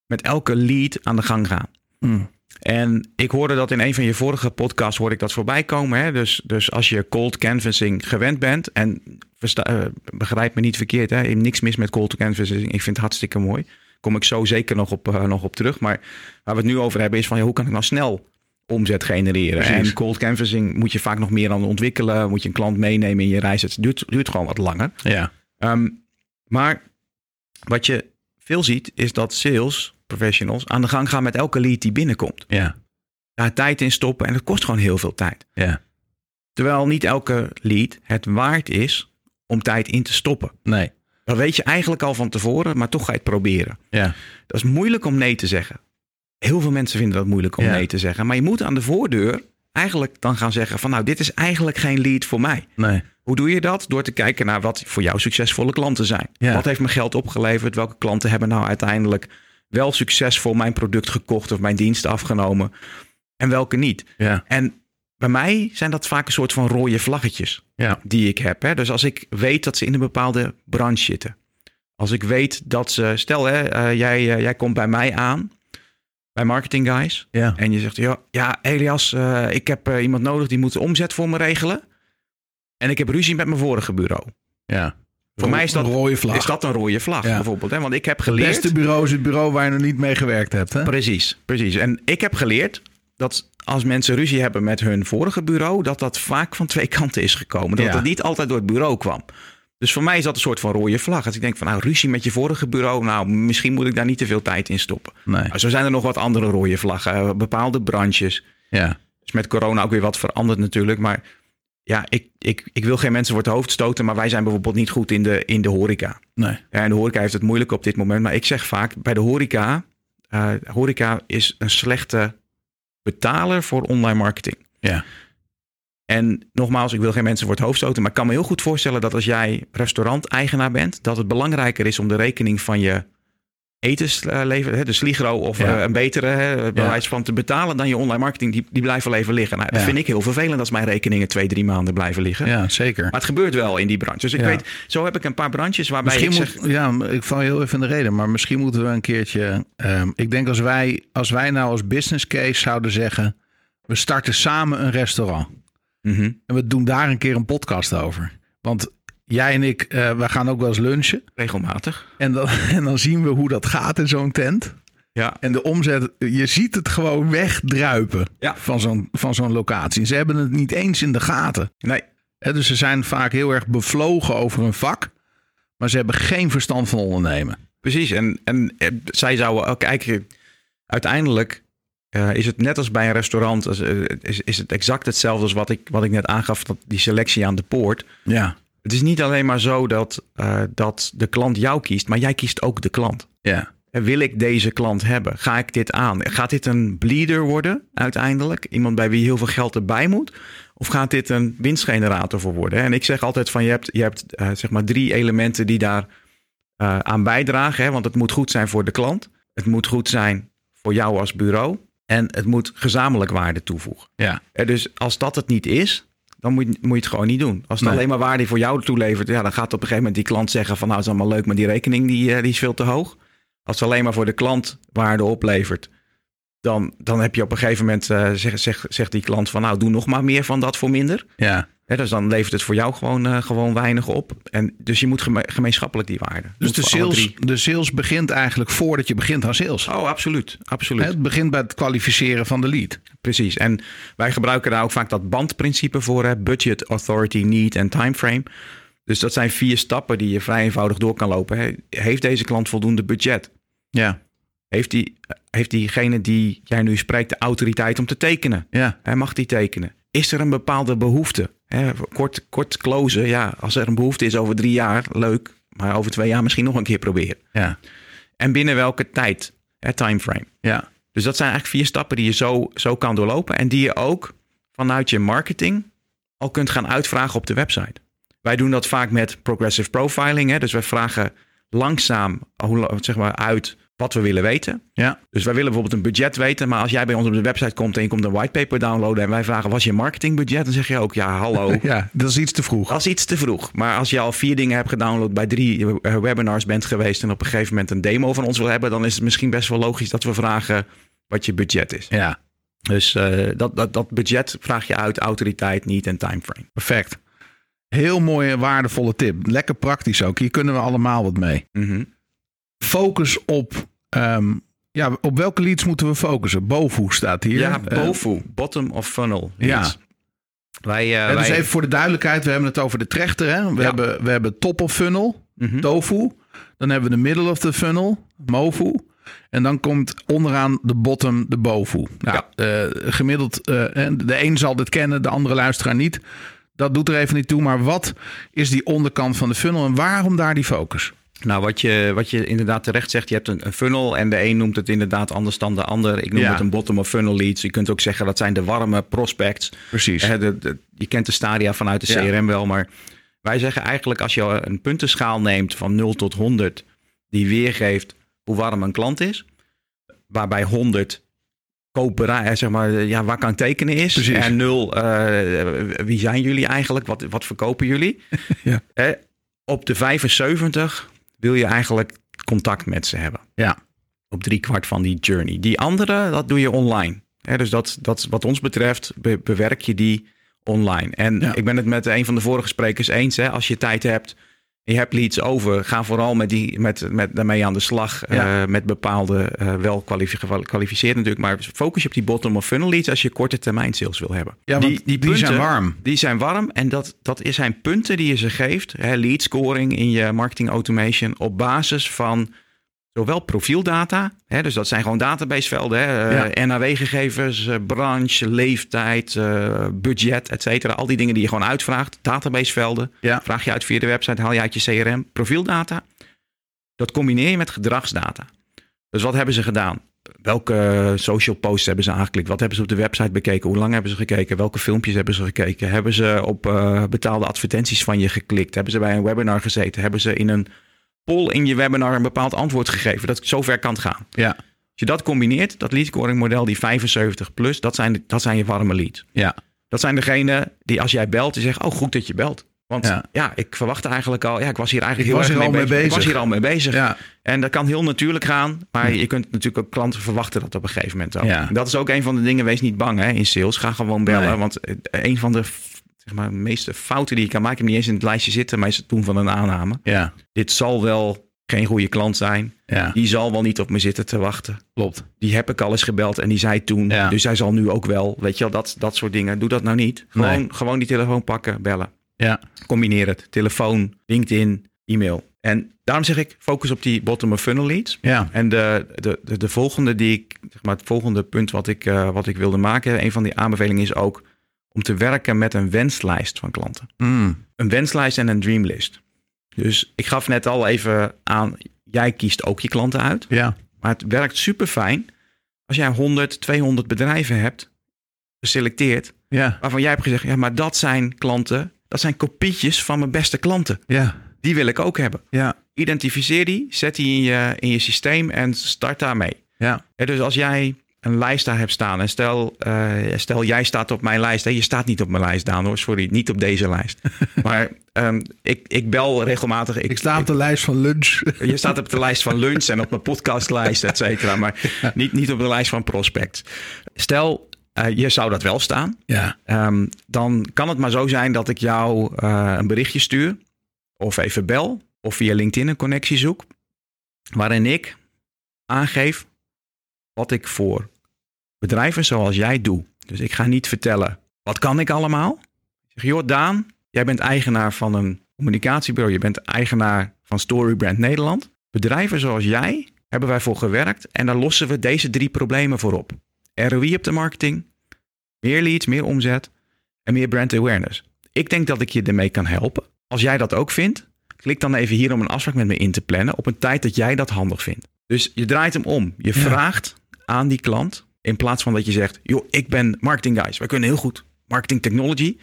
met elke lead aan de gang gaan. Hmm. En ik hoorde dat in een van je vorige podcasts hoorde ik dat voorbij komen. Hè? Dus, dus als je cold canvassing gewend bent en versta, eh, begrijp me niet verkeerd, hè? niks mis met cold canvassing. Ik vind het hartstikke mooi. Kom ik zo zeker nog op, eh, nog op terug. Maar waar we het nu over hebben is van ja, hoe kan ik nou snel omzet genereren? Precies. En cold canvassing moet je vaak nog meer aan ontwikkelen. Moet je een klant meenemen in je reis. Het duurt, duurt gewoon wat langer. Ja, Ehm, maar wat je veel ziet is dat sales professionals aan de gang gaan met elke lead die binnenkomt ja, daar tijd in stoppen en het kost gewoon heel veel tijd. ja. Terwijl niet elke lead het waard is om tijd in te stoppen. Nee, Dat weet je eigenlijk al van tevoren, maar toch ga je het proberen. ja, Dat is moeilijk om nee te zeggen. Heel veel mensen vinden dat moeilijk om Ja. nee te zeggen. Maar je moet aan de voordeur eigenlijk dan gaan zeggen van nou, dit is eigenlijk geen lead voor mij. nee. Hoe doe je dat? Door te kijken naar wat voor jou succesvolle klanten zijn. Ja. Wat heeft me geld opgeleverd? Welke klanten hebben nou uiteindelijk wel succesvol mijn product gekocht of mijn dienst afgenomen? En welke niet? Ja, En bij mij zijn dat vaak een soort van rode vlaggetjes ja, die ik heb. Hè? Dus als ik weet dat ze in een bepaalde branche zitten. Als ik weet dat ze... Stel, hè, eh, jij, eh, jij komt bij mij aan, bij Marketing Guys. ja. En je zegt, ja, ja Elias, eh, ik heb iemand nodig die moet de omzet voor me regelen. En ik heb ruzie met mijn vorige bureau. ja. Voor mij is dat, een rode vlag. is dat een rode vlag Ja. bijvoorbeeld. Hè? Want ik heb het geleerd... beste bureau is het bureau waar je nog niet mee gewerkt hebt. Hè? Precies, precies. En ik heb geleerd dat als mensen ruzie hebben met hun vorige bureau, dat dat vaak van twee kanten is gekomen. Dat Ja. het niet altijd door het bureau kwam. Dus voor mij is dat een soort van rode vlag. Als ik denk van nou, ruzie met je vorige bureau, nou, misschien moet ik daar niet te veel tijd in stoppen. Nee. Nou, zo zijn er nog wat andere rode vlaggen. eh, bepaalde branches. Ja, is met corona ook weer wat veranderd natuurlijk. Maar ja, ik, ik, ik wil geen mensen voor het hoofd stoten. Maar wij zijn bijvoorbeeld niet goed in de, in de horeca. nee. Ja, en de horeca heeft het moeilijk op dit moment. Maar ik zeg vaak, bij de horeca... eh, horeca is een slechte betaler voor online marketing. Ja, En nogmaals, ik wil geen mensen voor het hoofd stoten. Maar ik kan me heel goed voorstellen dat als jij restauranteigenaar bent... dat het belangrijker is om de rekening van je etenslever, hè, de Sligro of Ja. eh, een betere, hè, wijze van te betalen... dan je online marketing, die, die blijven wel even liggen. Nou, dat Ja. vind ik heel vervelend als mijn rekeningen twee, drie maanden blijven liggen. ja zeker. Maar het gebeurt wel in die branche. Dus ik Ja. weet, zo heb ik een paar branches waarbij Misschien ik zeg... moet, ja, ik val je heel even in de reden, maar misschien moeten we een keertje. ehm, ik denk als wij, als wij nou als business case zouden zeggen: we starten samen een restaurant Mhm. en we doen daar een keer een podcast over. Want jij en ik, eh, we gaan ook wel eens lunchen Regelmatig. en dan, en dan zien we hoe dat gaat in zo'n tent. Ja. En de omzet, je ziet het gewoon wegdruipen Ja. van zo'n van zo'n locatie. Ze hebben het niet eens in de gaten. Nee. Dus ze zijn vaak heel erg bevlogen over hun vak, maar ze hebben geen verstand van ondernemen. Precies. En, en eh, zij zouden ook kijken. Uiteindelijk eh, is het net als bij een restaurant. eh, is, is het exact hetzelfde als wat ik, wat ik net aangaf. Dat die selectie aan de poort. Ja, Het is niet alleen maar zo dat, eh, dat de klant jou kiest. Maar jij kiest ook de klant. ja, En Wil ik deze klant hebben? Ga ik dit aan? Gaat dit een bleeder worden uiteindelijk? Iemand bij wie heel veel geld erbij moet? Of gaat dit een winstgenerator voor worden? En ik zeg altijd van je hebt, je hebt eh, zeg maar drie elementen die daar eh, aan bijdragen. Hè? Want het moet goed zijn voor de klant. Het moet goed zijn voor jou als bureau. En het moet gezamenlijk waarde toevoegen. ja, Eh, dus als dat het niet is, dan moet je, moet je het gewoon niet doen. Als het Nee. alleen maar waarde voor jou toelevert, ja, dan gaat op een gegeven moment die klant zeggen van nou het is allemaal leuk, maar die rekening die, eh, die is veel te hoog. Als het alleen maar voor de klant waarde oplevert, dan, dan heb je op een gegeven moment, eh, zeg, zeg, zegt die klant van nou doe nog maar meer van dat voor minder. ja, Dus dan levert het voor jou gewoon, eh, gewoon weinig op. En dus je moet geme- gemeenschappelijk die waarde. Dus de sales, de sales begint eigenlijk voordat je begint aan sales. Oh, absoluut. absoluut. Het begint bij het kwalificeren van de lead. Precies. En wij gebruiken daar ook vaak dat bandprincipe voor. Hè? Budget, authority, need en timeframe. Dus dat zijn vier stappen die je vrij eenvoudig door kan lopen. Heeft deze klant voldoende budget? Ja, Heeft, die, heeft diegene die jij nu spreekt de autoriteit om te tekenen? ja, Hij mag die tekenen. Is er een bepaalde behoefte? Hè, kort, kort closen, ja, als er een behoefte is over drie jaar, leuk. Maar over twee jaar misschien nog een keer proberen. ja, En binnen welke tijd? Hè, timeframe. ja. Dus dat zijn eigenlijk vier stappen die je zo, zo kan doorlopen. En die je ook vanuit je marketing al kunt gaan uitvragen op de website. Wij doen dat vaak met progressive profiling. Hè? Dus we vragen langzaam zeg maar, uit wat we willen weten. ja. Dus wij willen bijvoorbeeld een budget weten. Maar als jij bij ons op de website komt en je komt een whitepaper downloaden... en wij vragen, wat is je marketingbudget? Dan zeg je ook, ja, hallo. Ja, dat is iets te vroeg. Dat is iets te vroeg. Maar als je al vier dingen hebt gedownload, bij drie eh, webinars bent geweest en op een gegeven moment een demo van ons wil hebben, dan is het misschien best wel logisch dat we vragen wat je budget is. Ja, Dus eh, dat, dat, dat budget vraag je uit, autoriteit, niet en timeframe. perfect. Heel mooie, waardevolle tip. Lekker praktisch ook. Hier kunnen we allemaal wat mee. Mhm. Focus op... ehm, ja, op welke leads moeten we focussen? BOFU staat hier. Ja, Eh, BOFU, bottom of funnel. Ja. Wij, eh, en dus wij- even voor de duidelijkheid. We hebben het over de trechter. Hè? We, Ja. hebben, we hebben top of funnel. Mhm. tofu. Dan hebben we de middle of the funnel, mofu. En dan komt onderaan de bottom de bofu. Nou, eh, gemiddeld, eh, en de een zal dit kennen, de andere luisteraar niet. Dat doet er even niet toe. Maar wat is die onderkant van de funnel en waarom daar die focus? Nou, wat je, wat je inderdaad terecht zegt, je hebt een, een funnel en de een noemt het inderdaad anders dan de ander. Ik noem Ja. het een bottom of funnel leads. Je kunt ook zeggen dat zijn de warme prospects. Precies. Hè, de, de- je kent de stadia vanuit de Ja. CRM wel, maar wij zeggen eigenlijk als je een puntenschaal neemt van 0 tot 100, die weergeeft hoe warm een klant is, waarbij 100 koperij, zeg maar, ja, waar kan tekenen is. Precies. En 0, eh, wie zijn jullie eigenlijk? Wat, wat verkopen jullie? Ja. Hè, op de 75 wil je eigenlijk contact met ze hebben. Ja. Op drie kwart van die journey. Die andere, dat doe je online. Dus dat, dat wat ons betreft be- bewerk je die online. En Ja. ik ben het met een van de vorige sprekers eens. Hè, als je tijd hebt, je hebt leads over, ga vooral met die, met, met, daarmee aan de slag. Ja. eh, met bepaalde, eh, wel kwalifi- gekwalificeerd natuurlijk. Maar focus je op die bottom of funnel leads als je korte termijn sales wil hebben. Ja, want die, zijn warm. Die zijn warm en dat, dat is zijn punten die je ze geeft. Hè, lead scoring in je marketing automation op basis van zowel profieldata. Hè, dus dat zijn gewoon databasevelden. Hè, Ja. NAW-gegevens, eh, branche, leeftijd, eh, budget, et cetera. Al die dingen die je gewoon uitvraagt. Databasevelden. Ja. Vraag je uit via de website, haal je uit je CRM. Profieldata. Dat combineer je met gedragsdata. Dus wat hebben ze gedaan? Welke social posts hebben ze aangeklikt? Wat hebben ze op de website bekeken? Hoe lang hebben ze gekeken? Welke filmpjes hebben ze gekeken? Hebben ze op eh, betaalde advertenties van je geklikt? Hebben ze bij een webinar gezeten? Hebben ze in een poll in je webinar een bepaald antwoord gegeven? Dat zover kan het gaan. Ja, Als je dat combineert, dat lead scoring model, die 75 plus, dat zijn, dat zijn je warme leads. ja, Dat zijn degenen die als jij belt, die zeggen, oh goed dat je belt. Want Ja. ja, ik verwachtte eigenlijk al, ja, ik was hier eigenlijk Ik heel erg mee Ik was bezig. hier al mee bezig. ja. En dat kan heel natuurlijk gaan, maar je kunt natuurlijk ook klanten verwachten dat op een gegeven moment ook. Dat is ook een van de dingen, wees niet bang hè, in sales. Ga gewoon bellen, Nee. want eh, een van de zeg maar, meeste fouten die je kan maken, ik heb niet eens in het lijstje zitten, maar is het doen van een aanname. ja, Dit zal wel geen goede klant zijn. ja. Die zal wel niet op me zitten te wachten. klopt. Die heb ik al eens gebeld en die zei toen. Ja. Dus hij zal nu ook wel. Weet je wel, dat, dat soort dingen. Doe dat nou niet. Gewoon, Nee. gewoon die telefoon pakken, bellen. Ja, Combineer het. Telefoon, LinkedIn, e-mail. En daarom zeg ik, focus op die bottom of funnel leads. ja, En de, de, de, de volgende die ik, zeg maar het volgende punt wat ik, eh, wat ik wilde maken, een van die aanbevelingen is ook om te werken met een wenslijst van klanten. Mm. Een wenslijst en een dreamlist. Dus ik gaf net al even aan, jij kiest ook je klanten uit. ja, Maar het werkt super fijn als jij 100, 200 bedrijven hebt geselecteerd, ja, waarvan jij hebt gezegd, ja, maar dat zijn klanten, dat zijn kopietjes van mijn beste klanten. ja, Die wil ik ook hebben. ja, Identificeer die, zet die in je, in je systeem en start daarmee. ja, Ja, dus als jij een lijst daar hebt staan en stel, eh, stel jij staat op mijn lijst. Hè, je staat niet op mijn lijst, Daan hoor, sorry, niet op deze lijst. maar ehm, ik, ik bel regelmatig. Ik sta op de lijst van lunch. je staat op de lijst van lunch en op mijn podcastlijst, et cetera. Maar niet, niet op de lijst van prospects. Stel, eh, je zou dat wel staan. Ja. Ehm, dan kan het maar zo zijn dat ik jou eh, een berichtje stuur. Of even bel. Of via LinkedIn een connectie zoek. Waarin ik aangeef wat ik voor bedrijven zoals jij doe. Dus ik ga niet vertellen wat kan ik allemaal. Ik zeg, joh Daan, jij bent eigenaar van een communicatiebureau. Je bent eigenaar van Storybrand Nederland. Bedrijven zoals jij hebben wij voor gewerkt. En daar lossen we deze drie problemen voor op. ROI op de marketing, meer leads, meer omzet en meer brand awareness. Ik denk dat ik je ermee kan helpen. Als jij dat ook vindt, klik dan even hier om een afspraak met me in te plannen op een tijd dat jij dat handig vindt. Dus je draait hem om. Je Ja. vraagt aan die klant in plaats van dat je zegt, joh, ik ben marketing guys. Wij kunnen heel goed marketing technology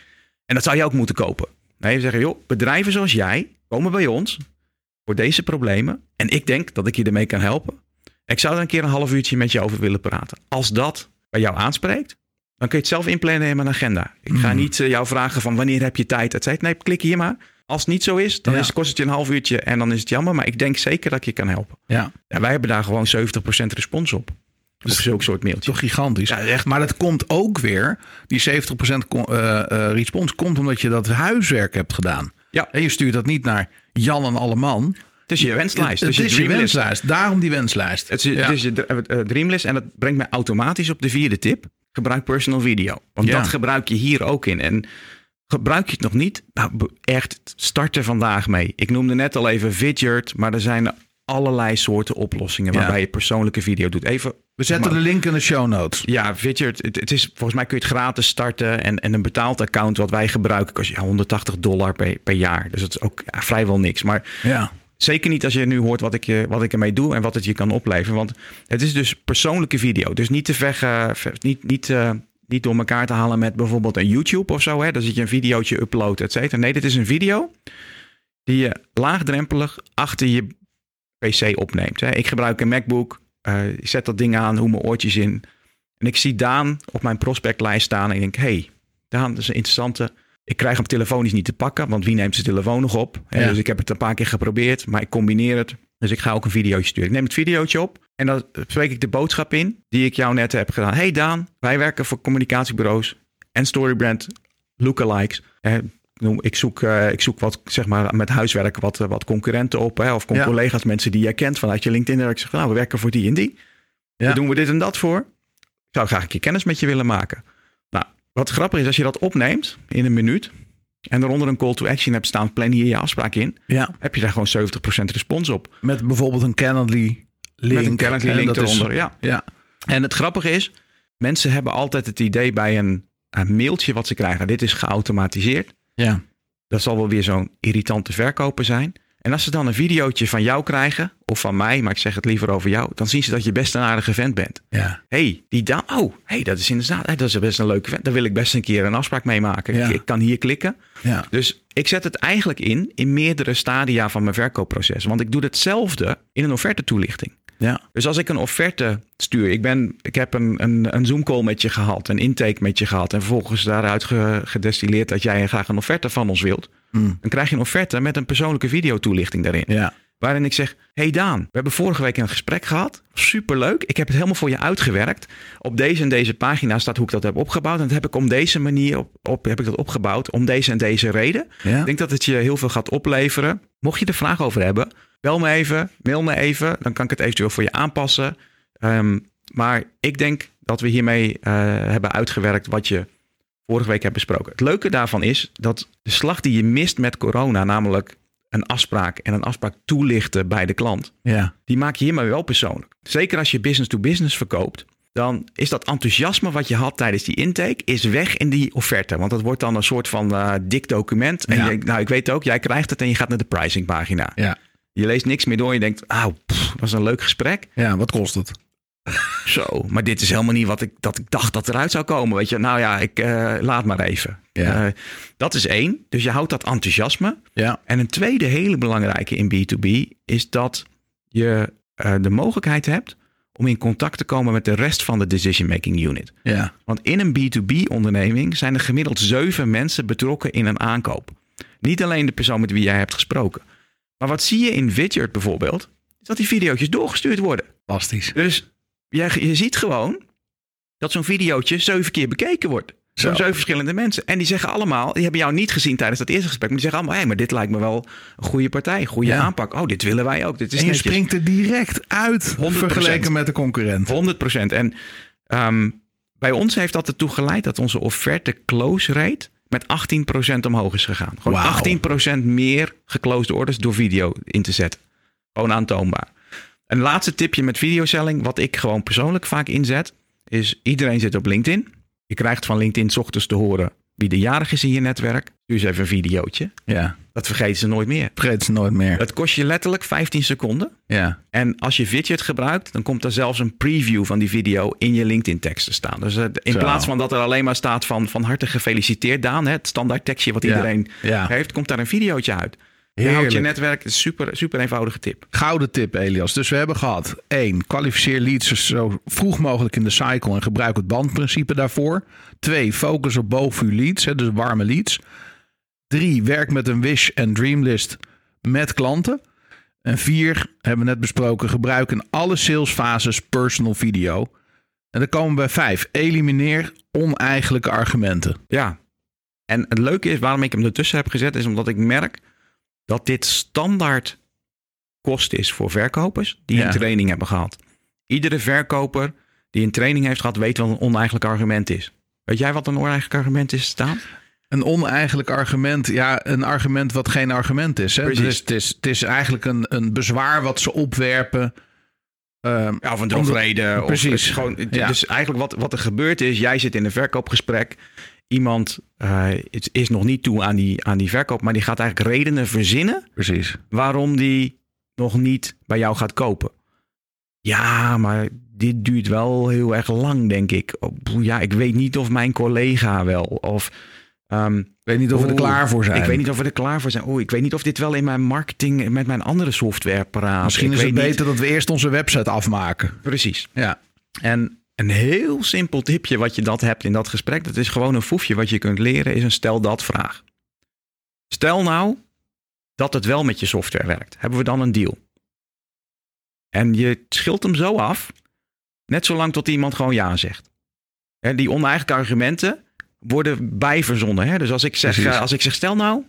en dat zou je ook moeten kopen. Nee, we zeggen, joh, bedrijven zoals jij komen bij ons voor deze problemen en ik denk dat ik je ermee kan helpen. Ik zou er een keer een half uurtje met je over willen praten. Als dat bij jou aanspreekt, dan kun je het zelf inplannen in mijn agenda. Ik ga Mhm. niet eh, jou vragen van wanneer heb je tijd, et cetera. Nee, klik hier maar. Als het niet zo is, dan Ja. is, kost het je een half uurtje en dan is het jammer. Maar ik denk zeker dat ik je kan helpen. ja. Ja, wij hebben daar gewoon 70% respons op. Op zulke soort mailtjes. Toch gigantisch. Ja, echt. Maar dat komt ook weer, die 70% con- eh, eh, respons komt omdat je dat huiswerk hebt gedaan. Ja. En je stuurt dat niet naar Jan en Alleman. Het is je wenslijst. Het, Het is je wenslijst. Daarom die wenslijst. Het is, Ja. het is je eh, dreamlist en dat brengt mij automatisch op de vierde tip. Gebruik personal video. Want Ja. dat gebruik je hier ook in. En gebruik je het nog niet? Nou, echt, start er vandaag mee. Ik noemde net al even Vidgert, maar er zijn allerlei soorten oplossingen waarbij je persoonlijke video doet. Even, We zetten de link in de show notes. ja, Vidgert, het, het is, volgens mij kun je het gratis starten en, en een betaald account wat wij gebruiken kost je 180 dollar per, per jaar. Dus dat is ook ja, vrijwel niks. Maar Ja. Zeker niet als je nu hoort wat ik, je, wat ik ermee doe en wat het je kan opleveren. Want het is dus persoonlijke video. Dus niet te veggen, ve- niet, niet, eh, niet door elkaar te halen met bijvoorbeeld een YouTube of zo. Hè? Dan zit je een videootje uploaden, et cetera. Nee, dit is een video die je laagdrempelig achter je PC opneemt. Hè? Ik gebruik een MacBook. eh, ik zet dat ding aan, hoe mijn oortjes in. En ik zie Daan op mijn prospectlijst staan. En ik denk, hey, Daan, dat is een interessante. Ik krijg hem telefonisch niet te pakken, want wie neemt zijn telefoon nog op? Ja. Dus ik heb het een paar keer geprobeerd, maar ik combineer het. Dus ik ga ook een videootje sturen. Ik neem het videootje op en dan spreek ik de boodschap in die ik jou net heb gedaan. Hey Daan, wij werken voor communicatiebureaus en Storybrand lookalikes. Ik noem- Ik zoek, eh, ik zoek wat, zeg maar, met huiswerk wat, eh, wat concurrenten op. Hè, of Ja. collega's, mensen die jij kent vanuit je LinkedIn. En ik zeg, nou, we werken voor die en die. Ja. Daar doen we dit en dat voor. Ik zou graag een keer kennis met je willen maken. Nou, wat grappig is, als je dat opneemt in een minuut... en eronder een call to action hebt staan, plan hier je afspraak in... ja. heb je daar gewoon 70% respons op. Met bijvoorbeeld een Calendly link. Met een Calendly link is- eronder, ja. Ja. En het grappige is, mensen hebben altijd het idee bij een, een mailtje wat ze krijgen... dit is geautomatiseerd. Ja. Dat zal wel weer zo'n irritante verkoper zijn. En als ze dan een videootje van jou krijgen, of van mij... maar ik zeg het liever over jou... dan zien ze dat je best een aardige vent bent. Ja. hey, die Daan, oh, hey, dat is inderdaad, hey, dat is best een leuke vent. Daar wil ik best een keer een afspraak mee maken. Ja. Ik, ik kan hier klikken. Ja. Dus ik zet het eigenlijk in, in meerdere stadia van mijn verkoopproces. Want ik doe hetzelfde in een offerte toelichting. Ja. Dus als ik een offerte stuur, ik, ben, ik heb een, een, een Zoom-call met je gehad, een intake met je gehad, en vervolgens daaruit ge- gedestilleerd dat jij graag een offerte van ons wilt, Mm. dan krijg je een offerte met een persoonlijke videotoelichting daarin. Ja. Waarin ik zeg: Hey Daan, we hebben vorige week een gesprek gehad. Superleuk. Ik heb het helemaal voor je uitgewerkt. Op deze en deze pagina staat hoe ik dat heb opgebouwd. En dat heb ik om deze manier op, op, heb ik dat opgebouwd. Om deze en deze reden. Ja. Ik denk dat het je heel veel gaat opleveren. Mocht je er vragen over hebben, bel me even, mail me even. Dan kan ik het eventueel voor je aanpassen. Ehm, maar ik denk dat we hiermee eh, hebben uitgewerkt wat je vorige week hebt besproken. Het leuke daarvan is dat de slag die je mist met corona, namelijk een afspraak en een afspraak toelichten bij de klant, Ja. die maak je hiermee wel persoonlijk. Zeker als je business to business verkoopt, dan is dat enthousiasme wat je had tijdens die intake, is weg in die offerte. Want dat wordt dan een soort van eh, dik document. En Ja. je, nou, ik weet ook, jij krijgt het en je gaat naar de pricingpagina. Ja. Je leest niks meer door je denkt, pff, dat was een leuk gesprek. Ja, wat kost het? Zo, maar dit is helemaal niet wat ik, dat ik dacht dat eruit zou komen. Weet je, nou ja, ik eh, laat maar even. Ja. Eh, dat is één. Dus je houdt dat enthousiasme. Ja. En een tweede hele belangrijke in B2B is dat je eh, de mogelijkheid hebt om in contact te komen met de rest van de decision making unit. Ja. Want in een B2B onderneming zijn er gemiddeld zeven mensen betrokken in een aankoop. Niet alleen de persoon met wie jij hebt gesproken. Maar wat zie je in Vidgert bijvoorbeeld, is dat die video's doorgestuurd worden. Fantastisch. Dus jij, je ziet gewoon dat zo'n videootje zeven keer bekeken wordt. Zo'n Zo. zeven verschillende mensen. En die zeggen allemaal, die hebben jou niet gezien tijdens dat eerste gesprek. Maar die zeggen allemaal, hé, maar dit lijkt me wel een goede partij. Goede Ja. aanpak. Oh, dit willen wij ook. Dit is En je netjes. springt er direct uit 100%. vergeleken met de concurrent. 100 procent. En ehm, bij ons heeft dat ertoe geleid dat onze offerte close rate met 18 procent omhoog is gegaan. Gewoon Wauw. 18 procent meer geclosed orders door video in te zetten. Gewoon aantoonbaar. Een laatste tipje met videoselling, wat ik gewoon persoonlijk vaak inzet, is iedereen zit op LinkedIn. Je krijgt van LinkedIn 's ochtends te horen wie de jarig is in je netwerk. Stuur eens even een videootje. Ja, Dat vergeten ze nooit meer. vergeet ze nooit meer. Dat kost je letterlijk 15 seconden. Ja, En als je Widget gebruikt, dan komt er zelfs een preview van die video in je LinkedIn-tekst te staan. Dus eh, in Zo. plaats van dat er alleen maar staat van, van harte gefeliciteerd Daan, het standaard tekstje wat Ja. iedereen ja. heeft, komt daar een videootje uit. Je houdt je Heerlijk. netwerk, het super, super eenvoudige tip. Gouden tip, Elias. Dus we hebben gehad: één, kwalificeer leads zo vroeg mogelijk in de cycle en gebruik het bandprincipe daarvoor. Twee, focus op boven uw leads, hè, dus warme leads. Drie, werk met een wish en dreamlist met klanten. En vier, hebben we net besproken, gebruik in alle salesfases personal video. En dan komen we bij vijf. Elimineer oneigenlijke argumenten. Ja. En het leuke is, waarom ik hem ertussen heb gezet, is omdat ik merk dat dit standaard kost is voor verkopers die Ja. een training hebben gehad. Iedere verkoper die een training heeft gehad, weet wat een oneigenlijk argument is. Weet jij wat een oneigenlijk argument is staan? Een oneigenlijk argument, ja, een argument wat geen argument is. Hè? Precies. Dus het is, het is eigenlijk een, een bezwaar wat ze opwerpen. Ehm, Ja, of een drogreden. Precies. gewoon, Ja. Dus eigenlijk wat, wat er gebeurt is, jij zit in een verkoopgesprek. Iemand eh, is, is nog niet toe aan die, aan die verkoop, maar die gaat eigenlijk redenen verzinnen precies. waarom die nog niet bij jou gaat kopen. Ja, maar dit duurt wel heel erg lang, denk ik. Oh, Ja, ik weet niet of mijn collega wel. Of ehm, Ik weet niet of we er Oeh, klaar voor zijn. ik weet niet of we er klaar voor zijn. Oeh, ik weet niet of dit wel in mijn marketing met mijn andere software praat. Misschien Ik is het niet. beter dat we eerst onze website afmaken. Precies. Ja, En een heel simpel tipje wat je dat hebt in dat gesprek, dat is gewoon een foefje wat je kunt leren, is een stel dat vraag. Stel nou dat het wel met je software werkt. Hebben we dan een deal? En je schilt hem zo af, net zolang tot iemand gewoon ja zegt. Hè, die oneigenlijke argumenten worden bijverzonnen. Hè? Dus als ik, zeg, Precies. eh, als ik zeg, stel nou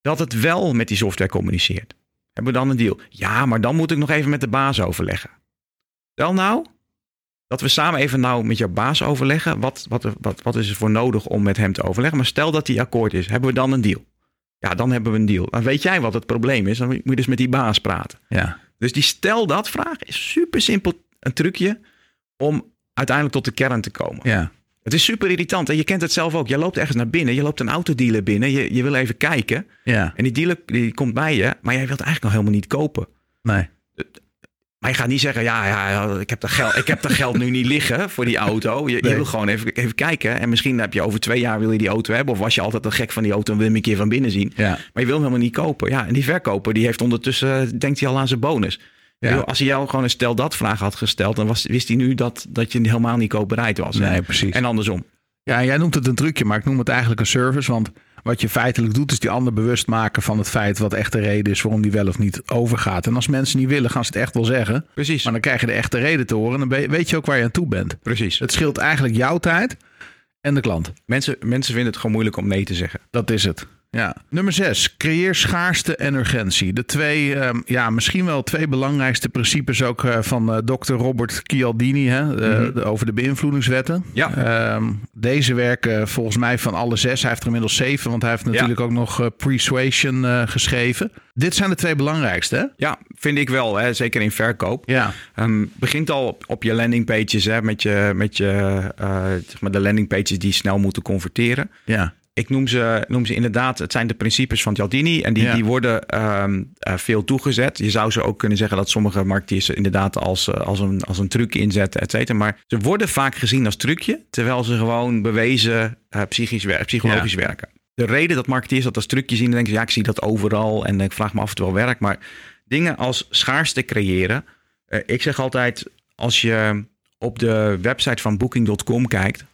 dat het wel met die software communiceert. Hebben we dan een deal? Ja, maar dan moet ik nog even met de baas overleggen. Stel nou dat we samen even nou met jouw baas overleggen. Wat, wat, wat, wat is er voor nodig om met hem te overleggen? Maar stel dat hij akkoord is, hebben we dan een deal? Ja, dan hebben we een deal. Dan weet jij wat het probleem is. Dan moet je dus met die baas praten. ja. Dus die stel dat vraag is super simpel een trucje om uiteindelijk tot de kern te komen. ja. Het is super irritant. En je kent het zelf ook. Je loopt ergens naar binnen. Je loopt een autodealer binnen. Je, je wil even kijken. ja. En die dealer die komt bij je. Maar jij wilt eigenlijk nog helemaal niet kopen. Nee. Maar je gaat niet zeggen, ja, ja ik heb dat geld, ik heb dat geld nu niet liggen voor die auto. Je, je wil gewoon even, even kijken. En misschien heb je over twee jaar wil je die auto hebben. Of was je altijd een gek van die auto en wil je hem een keer van binnen zien. Ja. Maar je wil hem helemaal niet kopen. Ja, en die verkoper die heeft ondertussen, denkt hij al aan zijn bonus. Ja. Als hij jou gewoon een stel dat vraag had gesteld, dan was, wist hij nu dat, dat je helemaal niet koopbereid was. Nee, precies. En andersom. Ja, jij noemt het een trucje, maar ik noem het eigenlijk een service. Want wat je feitelijk doet, is die ander bewust maken van het feit wat echt de reden is waarom die wel of niet overgaat. En als mensen niet willen, gaan ze het echt wel zeggen. Precies. Maar dan krijg je de echte reden te horen. En dan weet je ook waar je aan toe bent. Precies. Het scheelt eigenlijk jouw tijd en de klant. Mensen, mensen vinden het gewoon moeilijk om nee te zeggen. Dat is het. Ja. Nummer zes, creëer schaarste en urgentie. De twee, ehm, ja, misschien wel twee belangrijkste principes ook eh, van eh, Dr. Robert Cialdini hè, eh, Mhm. over de beïnvloedingswetten. Ja. Ehm, deze werken volgens mij van alle zes. Hij heeft er inmiddels zeven, want hij heeft natuurlijk ook nog Persuasion geschreven. Dit zijn de twee belangrijkste, hè? Ja, vind ik wel. Hè? Zeker in verkoop. Ja. Ehm, begint al op, op je landingpages hè, met, je, met je, zeg maar de landingpages die snel moeten converteren. Ja. Ik noem ze, noem ze inderdaad, het zijn de principes van Cialdini en die, Ja. die worden ehm, eh, veel toegezet. Je zou ze ook kunnen zeggen dat sommige marketeers ze inderdaad als, eh, als, een, als een truc inzetten, et cetera. Maar ze worden vaak gezien als trucje, terwijl ze gewoon bewezen eh, psychisch psychologisch werken. De reden dat marketeers dat als trucje zien, dan denken ze, ja, ik zie dat overal en ik vraag me af en toe wel werk. Maar dingen als schaarste creëren. ik zeg altijd, als je op de website van booking.com kijkt,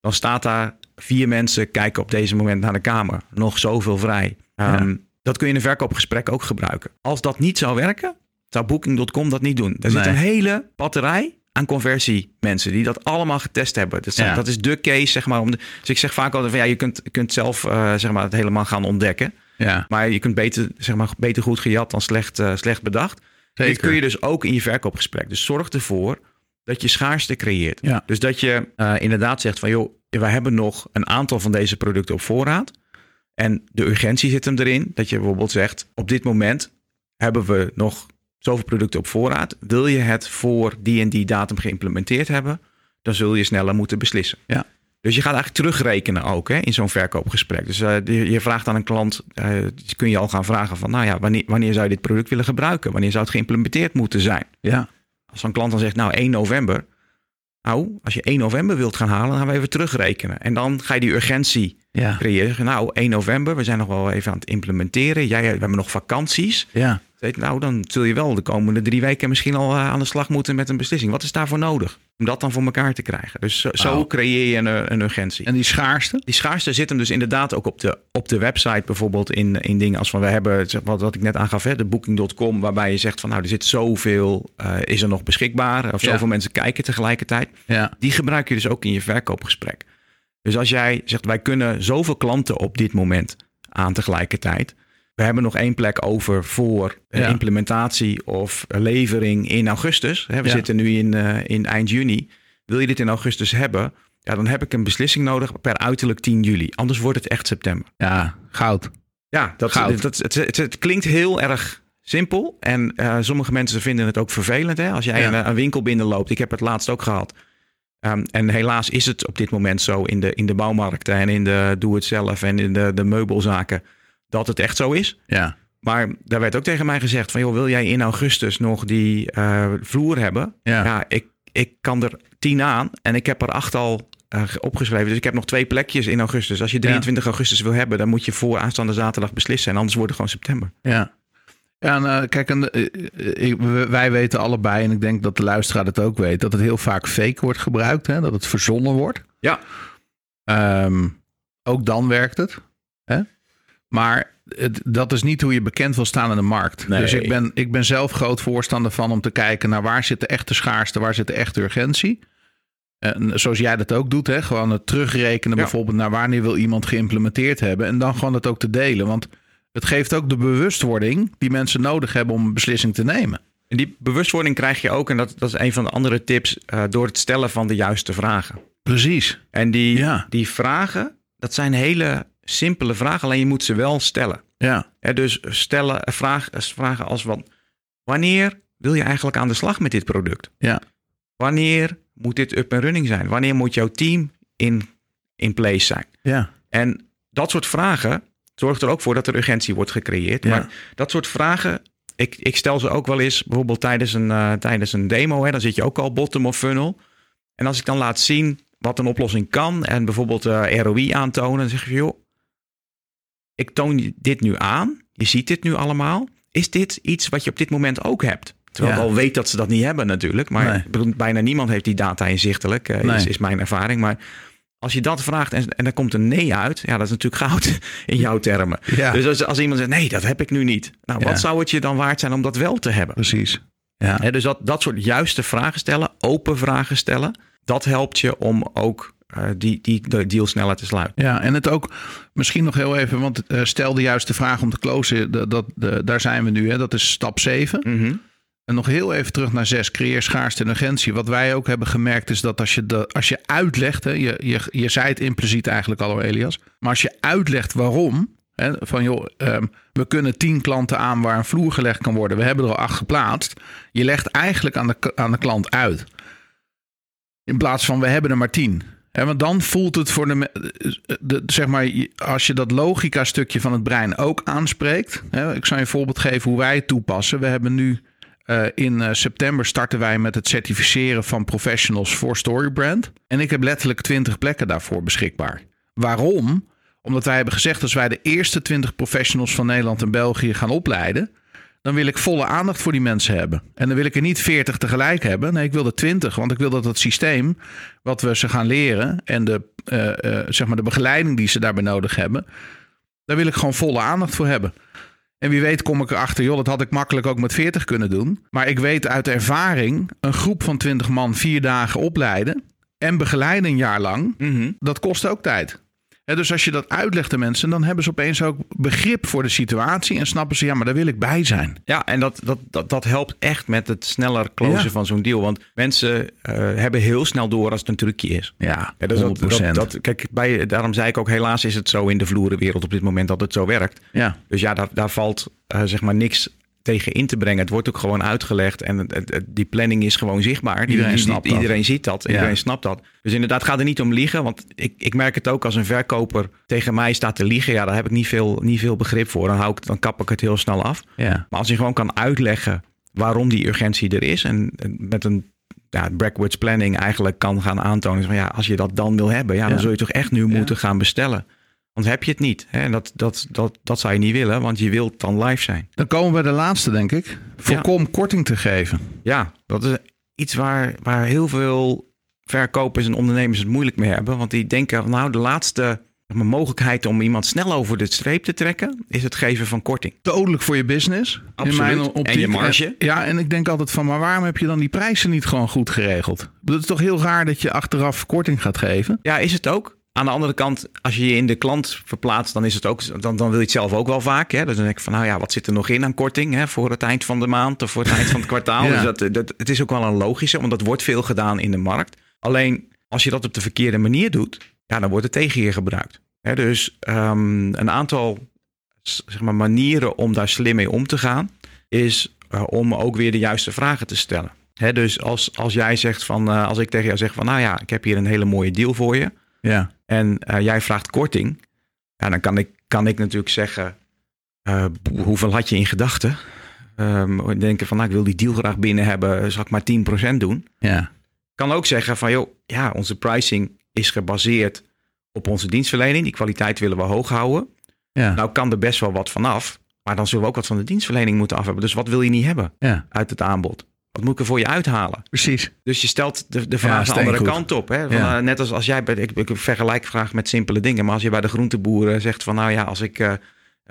dan staat daar vier mensen kijken op deze moment naar de kamer. Nog zoveel vrij. Ehm, Dat kun je in een verkoopgesprek ook gebruiken. Als dat niet zou werken, zou Booking.com dat niet doen. Er zit een hele batterij aan conversiemensen die dat allemaal getest hebben. Dat, Ja. dat is de case, zeg maar. Om de, dus ik zeg vaak altijd van ja, je kunt, kunt zelf eh, zeg maar, het helemaal gaan ontdekken. Ja, Maar je kunt beter, zeg maar, beter goed gejat dan slecht, eh, slecht bedacht. zeker. Dit kun je dus ook in je verkoopgesprek. Dus zorg ervoor dat je schaarste creëert. Ja. Dus dat je eh, inderdaad zegt van joh, we hebben nog een aantal van deze producten op voorraad. En de urgentie zit hem erin. Dat je bijvoorbeeld zegt, op dit moment hebben we nog zoveel producten op voorraad. Wil je het voor die en die datum geïmplementeerd hebben, dan zul je sneller moeten beslissen. Ja. Dus je gaat eigenlijk terugrekenen ook hè, in zo'n verkoopgesprek. Dus eh, je vraagt aan een klant, eh, kun je al gaan vragen van, nou ja, wanneer, wanneer zou je dit product willen gebruiken? Wanneer zou het geïmplementeerd moeten zijn? Ja, Als zo'n klant dan zegt, nou 1 november. Nou, als je 1 november wilt gaan halen, dan gaan we even terugrekenen. En dan ga je die urgentie ja, creëren. Nou, 1 november, we zijn nog wel even aan het implementeren. Jij, we hebben nog vakanties. ja. Weet, Nou, dan zul je wel de komende drie weken misschien al eh, aan de slag moeten met een beslissing. Wat is daarvoor nodig? Om dat dan voor elkaar te krijgen. Dus zo, creëer je een, een urgentie. En die schaarste? Die schaarste zit hem dus inderdaad ook op de, op de website bijvoorbeeld in, in dingen als van we hebben, wat, wat ik net aangaf, hè, de booking.com, waarbij je zegt van nou er zit zoveel, eh, is er nog beschikbaar of Ja. zoveel mensen kijken tegelijkertijd. Ja, Die gebruik je dus ook in je verkoopgesprek. Dus als jij zegt wij kunnen zoveel klanten op dit moment aan tegelijkertijd. We hebben nog één plek over voor eh, Ja. implementatie of levering in augustus. We Ja. zitten nu in, eh, in eind juni. Wil je dit in augustus hebben? Ja, dan heb ik een beslissing nodig per uiterlijk 10 juli. Anders wordt het echt september. ja, goud. Ja, dat, Goud. dat, het, het, het klinkt heel erg simpel. En eh, sommige mensen vinden het ook vervelend. Hè? Als jij Ja. een, een winkel binnenloopt. Ik heb het laatst ook gehad. Ehm, en helaas is het op dit moment zo in de, in de bouwmarkten en in de doe-het-zelf en in de, de meubelzaken dat het echt zo is. Ja, Maar daar werd ook tegen mij gezegd van joh, wil jij in augustus nog die eh, vloer hebben? ja, Ja, ik, ik kan er tien aan en ik heb er acht al eh, opgeschreven. Dus ik heb nog twee plekjes in augustus. Als je 23 augustus wil hebben, dan moet je voor aanstaande zaterdag beslissen. En anders wordt het gewoon september. ja. Ja, en, eh, kijk, en, wij weten allebei, en ik denk dat de luisteraar het ook weet, dat het heel vaak fake wordt gebruikt, hè? dat het verzonnen wordt. Ja. Ehm, ook dan werkt het. Hè? Maar het, dat is niet hoe je bekend wil staan in de markt. Nee. Dus ik ben, ik ben zelf groot voorstander van om te kijken naar waar zit de echte schaarste, waar zit de echte urgentie. En zoals jij dat ook doet, hè? gewoon het terugrekenen Ja. bijvoorbeeld naar wanneer wil iemand geïmplementeerd hebben. En dan gewoon het ook te delen. Want het geeft ook de bewustwording die mensen nodig hebben om een beslissing te nemen. En die bewustwording krijg je ook, en dat, dat is een van de andere tips, eh, door het stellen van de juiste vragen. Precies. En die, Ja. die vragen, dat zijn hele simpele vragen, alleen je moet ze wel stellen. Ja, Hè, dus stellen, eh, vraag, vragen als van, wanneer wil je eigenlijk aan de slag met dit product? ja, Wanneer moet dit up en running zijn? Wanneer moet jouw team in, in place zijn? ja, En dat soort vragen zorgt er ook voor dat er urgentie wordt gecreëerd. Ja. Maar dat soort vragen, ik, ik stel ze ook wel eens bijvoorbeeld tijdens een, eh, tijdens een demo. Hè, dan zit je ook al bottom of funnel. En als ik dan laat zien wat een oplossing kan en bijvoorbeeld eh, ROI aantonen, dan zeg je, joh, ik toon je dit nu aan. Je ziet dit nu allemaal. Is dit iets wat je op dit moment ook hebt? Terwijl Ja. ik al weet dat ze dat niet hebben natuurlijk. Maar Nee. bijna niemand heeft die data inzichtelijk, eh, is, Nee. is mijn ervaring. Maar als je dat vraagt en, en er komt een nee uit, ja, dat is natuurlijk goud in jouw termen. ja. Dus als, als iemand zegt, nee, dat heb ik nu niet. Nou, Ja. wat zou het je dan waard zijn om dat wel te hebben? precies. Ja, dus dat, dat soort juiste vragen stellen, open vragen stellen, dat helpt je om ook die, die, de deal sneller te sluiten. ja, en het ook misschien nog heel even, want eh, stel de juiste vraag om te closen, dat, dat, de- daar zijn we nu, hè? dat is stap 7. Mhm. En nog heel even terug naar 6, creëer schaarste en urgentie. Wat wij ook hebben gemerkt is dat als je, de, als je uitlegt, hè, je, je, je zei het impliciet eigenlijk al, Elias, maar als je uitlegt waarom, hè, van joh, ehm, we kunnen 10 klanten aan waar een vloer gelegd kan worden, we hebben er al acht geplaatst. Je legt eigenlijk aan de, aan de klant uit. In plaats van we hebben er maar 10. Want dan voelt het voor de, zeg maar, als je dat logica stukje van het brein ook aanspreekt. Hè, ik zal je een voorbeeld geven hoe wij het toepassen. We hebben nu eh, in eh, september starten wij met het certificeren van professionals voor Storybrand. En ik heb letterlijk 20 plekken daarvoor beschikbaar. Waarom? Omdat wij hebben gezegd, als wij de eerste 20 professionals van Nederland en België gaan opleiden, dan wil ik volle aandacht voor die mensen hebben. En dan wil ik er niet 40 tegelijk hebben. Nee, ik wil er 20. Want ik wil dat het systeem wat we ze gaan leren en de, eh, eh, zeg maar de begeleiding die ze daarbij nodig hebben, daar wil ik gewoon volle aandacht voor hebben. En wie weet kom ik erachter, joh, dat had ik makkelijk ook met 40 kunnen doen. Maar ik weet uit ervaring, een groep van 20 man vier dagen opleiden en begeleiden een jaar lang, Mhm. dat kost ook tijd. Dus als je dat uitlegt aan mensen, dan hebben ze opeens ook begrip voor de situatie en snappen ze, ja, maar daar wil ik bij zijn. Ja, en dat, dat, dat, dat helpt echt met het sneller closen Ja. van zo'n deal. Want mensen eh, hebben heel snel door als het een trucje is. Ja, Ja, dus dat, 100%. dat, dat, kijk, bij, daarom zei ik ook, helaas is het zo in de vloerenwereld op dit moment dat het zo werkt. ja. Dus ja, daar, daar valt eh, zeg maar niks tegen in te brengen. Het wordt ook gewoon uitgelegd en het, het- het- die planning is gewoon zichtbaar. Die- Iedereen die- die- snapt dat. Iedereen ziet dat, iedereen snapt dat. Dus inderdaad, gaat er niet om liegen. Want ik, ik merk het ook als een verkoper tegen mij staat te liegen. Ja, daar heb ik niet veel, niet veel begrip voor. Dan, hou ik, dan kap ik het heel snel af. ja. Maar als je gewoon kan uitleggen waarom die urgentie er is. En, en met een ja, backwards planning eigenlijk kan gaan aantonen. Van, ja, als je dat dan wil hebben, ja, dan zul je toch echt nu moeten gaan bestellen. Want heb je het niet. Hè? En dat, dat, dat, dat zou je niet willen, want je wilt dan live zijn. Dan komen we bij de laatste, denk ik. Voorkom korting te geven. Ja, dat is iets waar, waar heel veel verkopers en ondernemers het moeilijk mee hebben. Want die denken, nou, de laatste zeg maar, mogelijkheid om iemand snel over de streep te trekken, is het geven van korting. Dodelijk voor je business. Absoluut. En je marge. Ja, en ik denk altijd van, maar waarom heb je dan die prijzen niet gewoon goed geregeld? Het is toch heel raar dat je achteraf korting gaat geven? Ja, is het ook. Aan de andere kant, als je je in de klant verplaatst, dan is het ook, dan, dan wil je het zelf ook wel vaak. Hè? Dus dan denk ik van, nou ja, wat zit er nog in aan korting hè? voor het eind van de maand of voor het eind van het kwartaal? Ja. Dus dat, dat, het is ook wel een logische, want dat wordt veel gedaan in de markt. Alleen als je dat op de verkeerde manier doet, ja, dan wordt het tegen je gebruikt. Hè? Dus ehm, een aantal zeg maar, manieren om daar slim mee om te gaan, is eh, om ook weer de juiste vragen te stellen. Hè? Dus als, als jij zegt van, eh, als ik tegen jou zeg van, nou ja, ik heb hier een hele mooie deal voor je Ja. en eh, jij vraagt korting, ja, dan kan ik, kan ik natuurlijk zeggen, eh, hoeveel had je in gedachten? Ehm denken van, nou, ik wil die deal graag binnen hebben, zal ik maar 10% doen? Ja. Kan ook zeggen van, joh, ja, onze pricing is gebaseerd op onze dienstverlening. Die kwaliteit willen we hoog houden. Ja. Nou kan er best wel wat vanaf, maar dan zullen we ook wat van de dienstverlening moeten af hebben. Dus wat wil je niet hebben ja. uit het aanbod? Wat moet ik er voor je uithalen? Precies. Dus je stelt de, de vraag de andere kant op. Hè? Van, Ja. eh, net als als jij bij, ik, ik vergelijk graag met simpele dingen. Maar als je bij de groenteboeren zegt van nou ja, als ik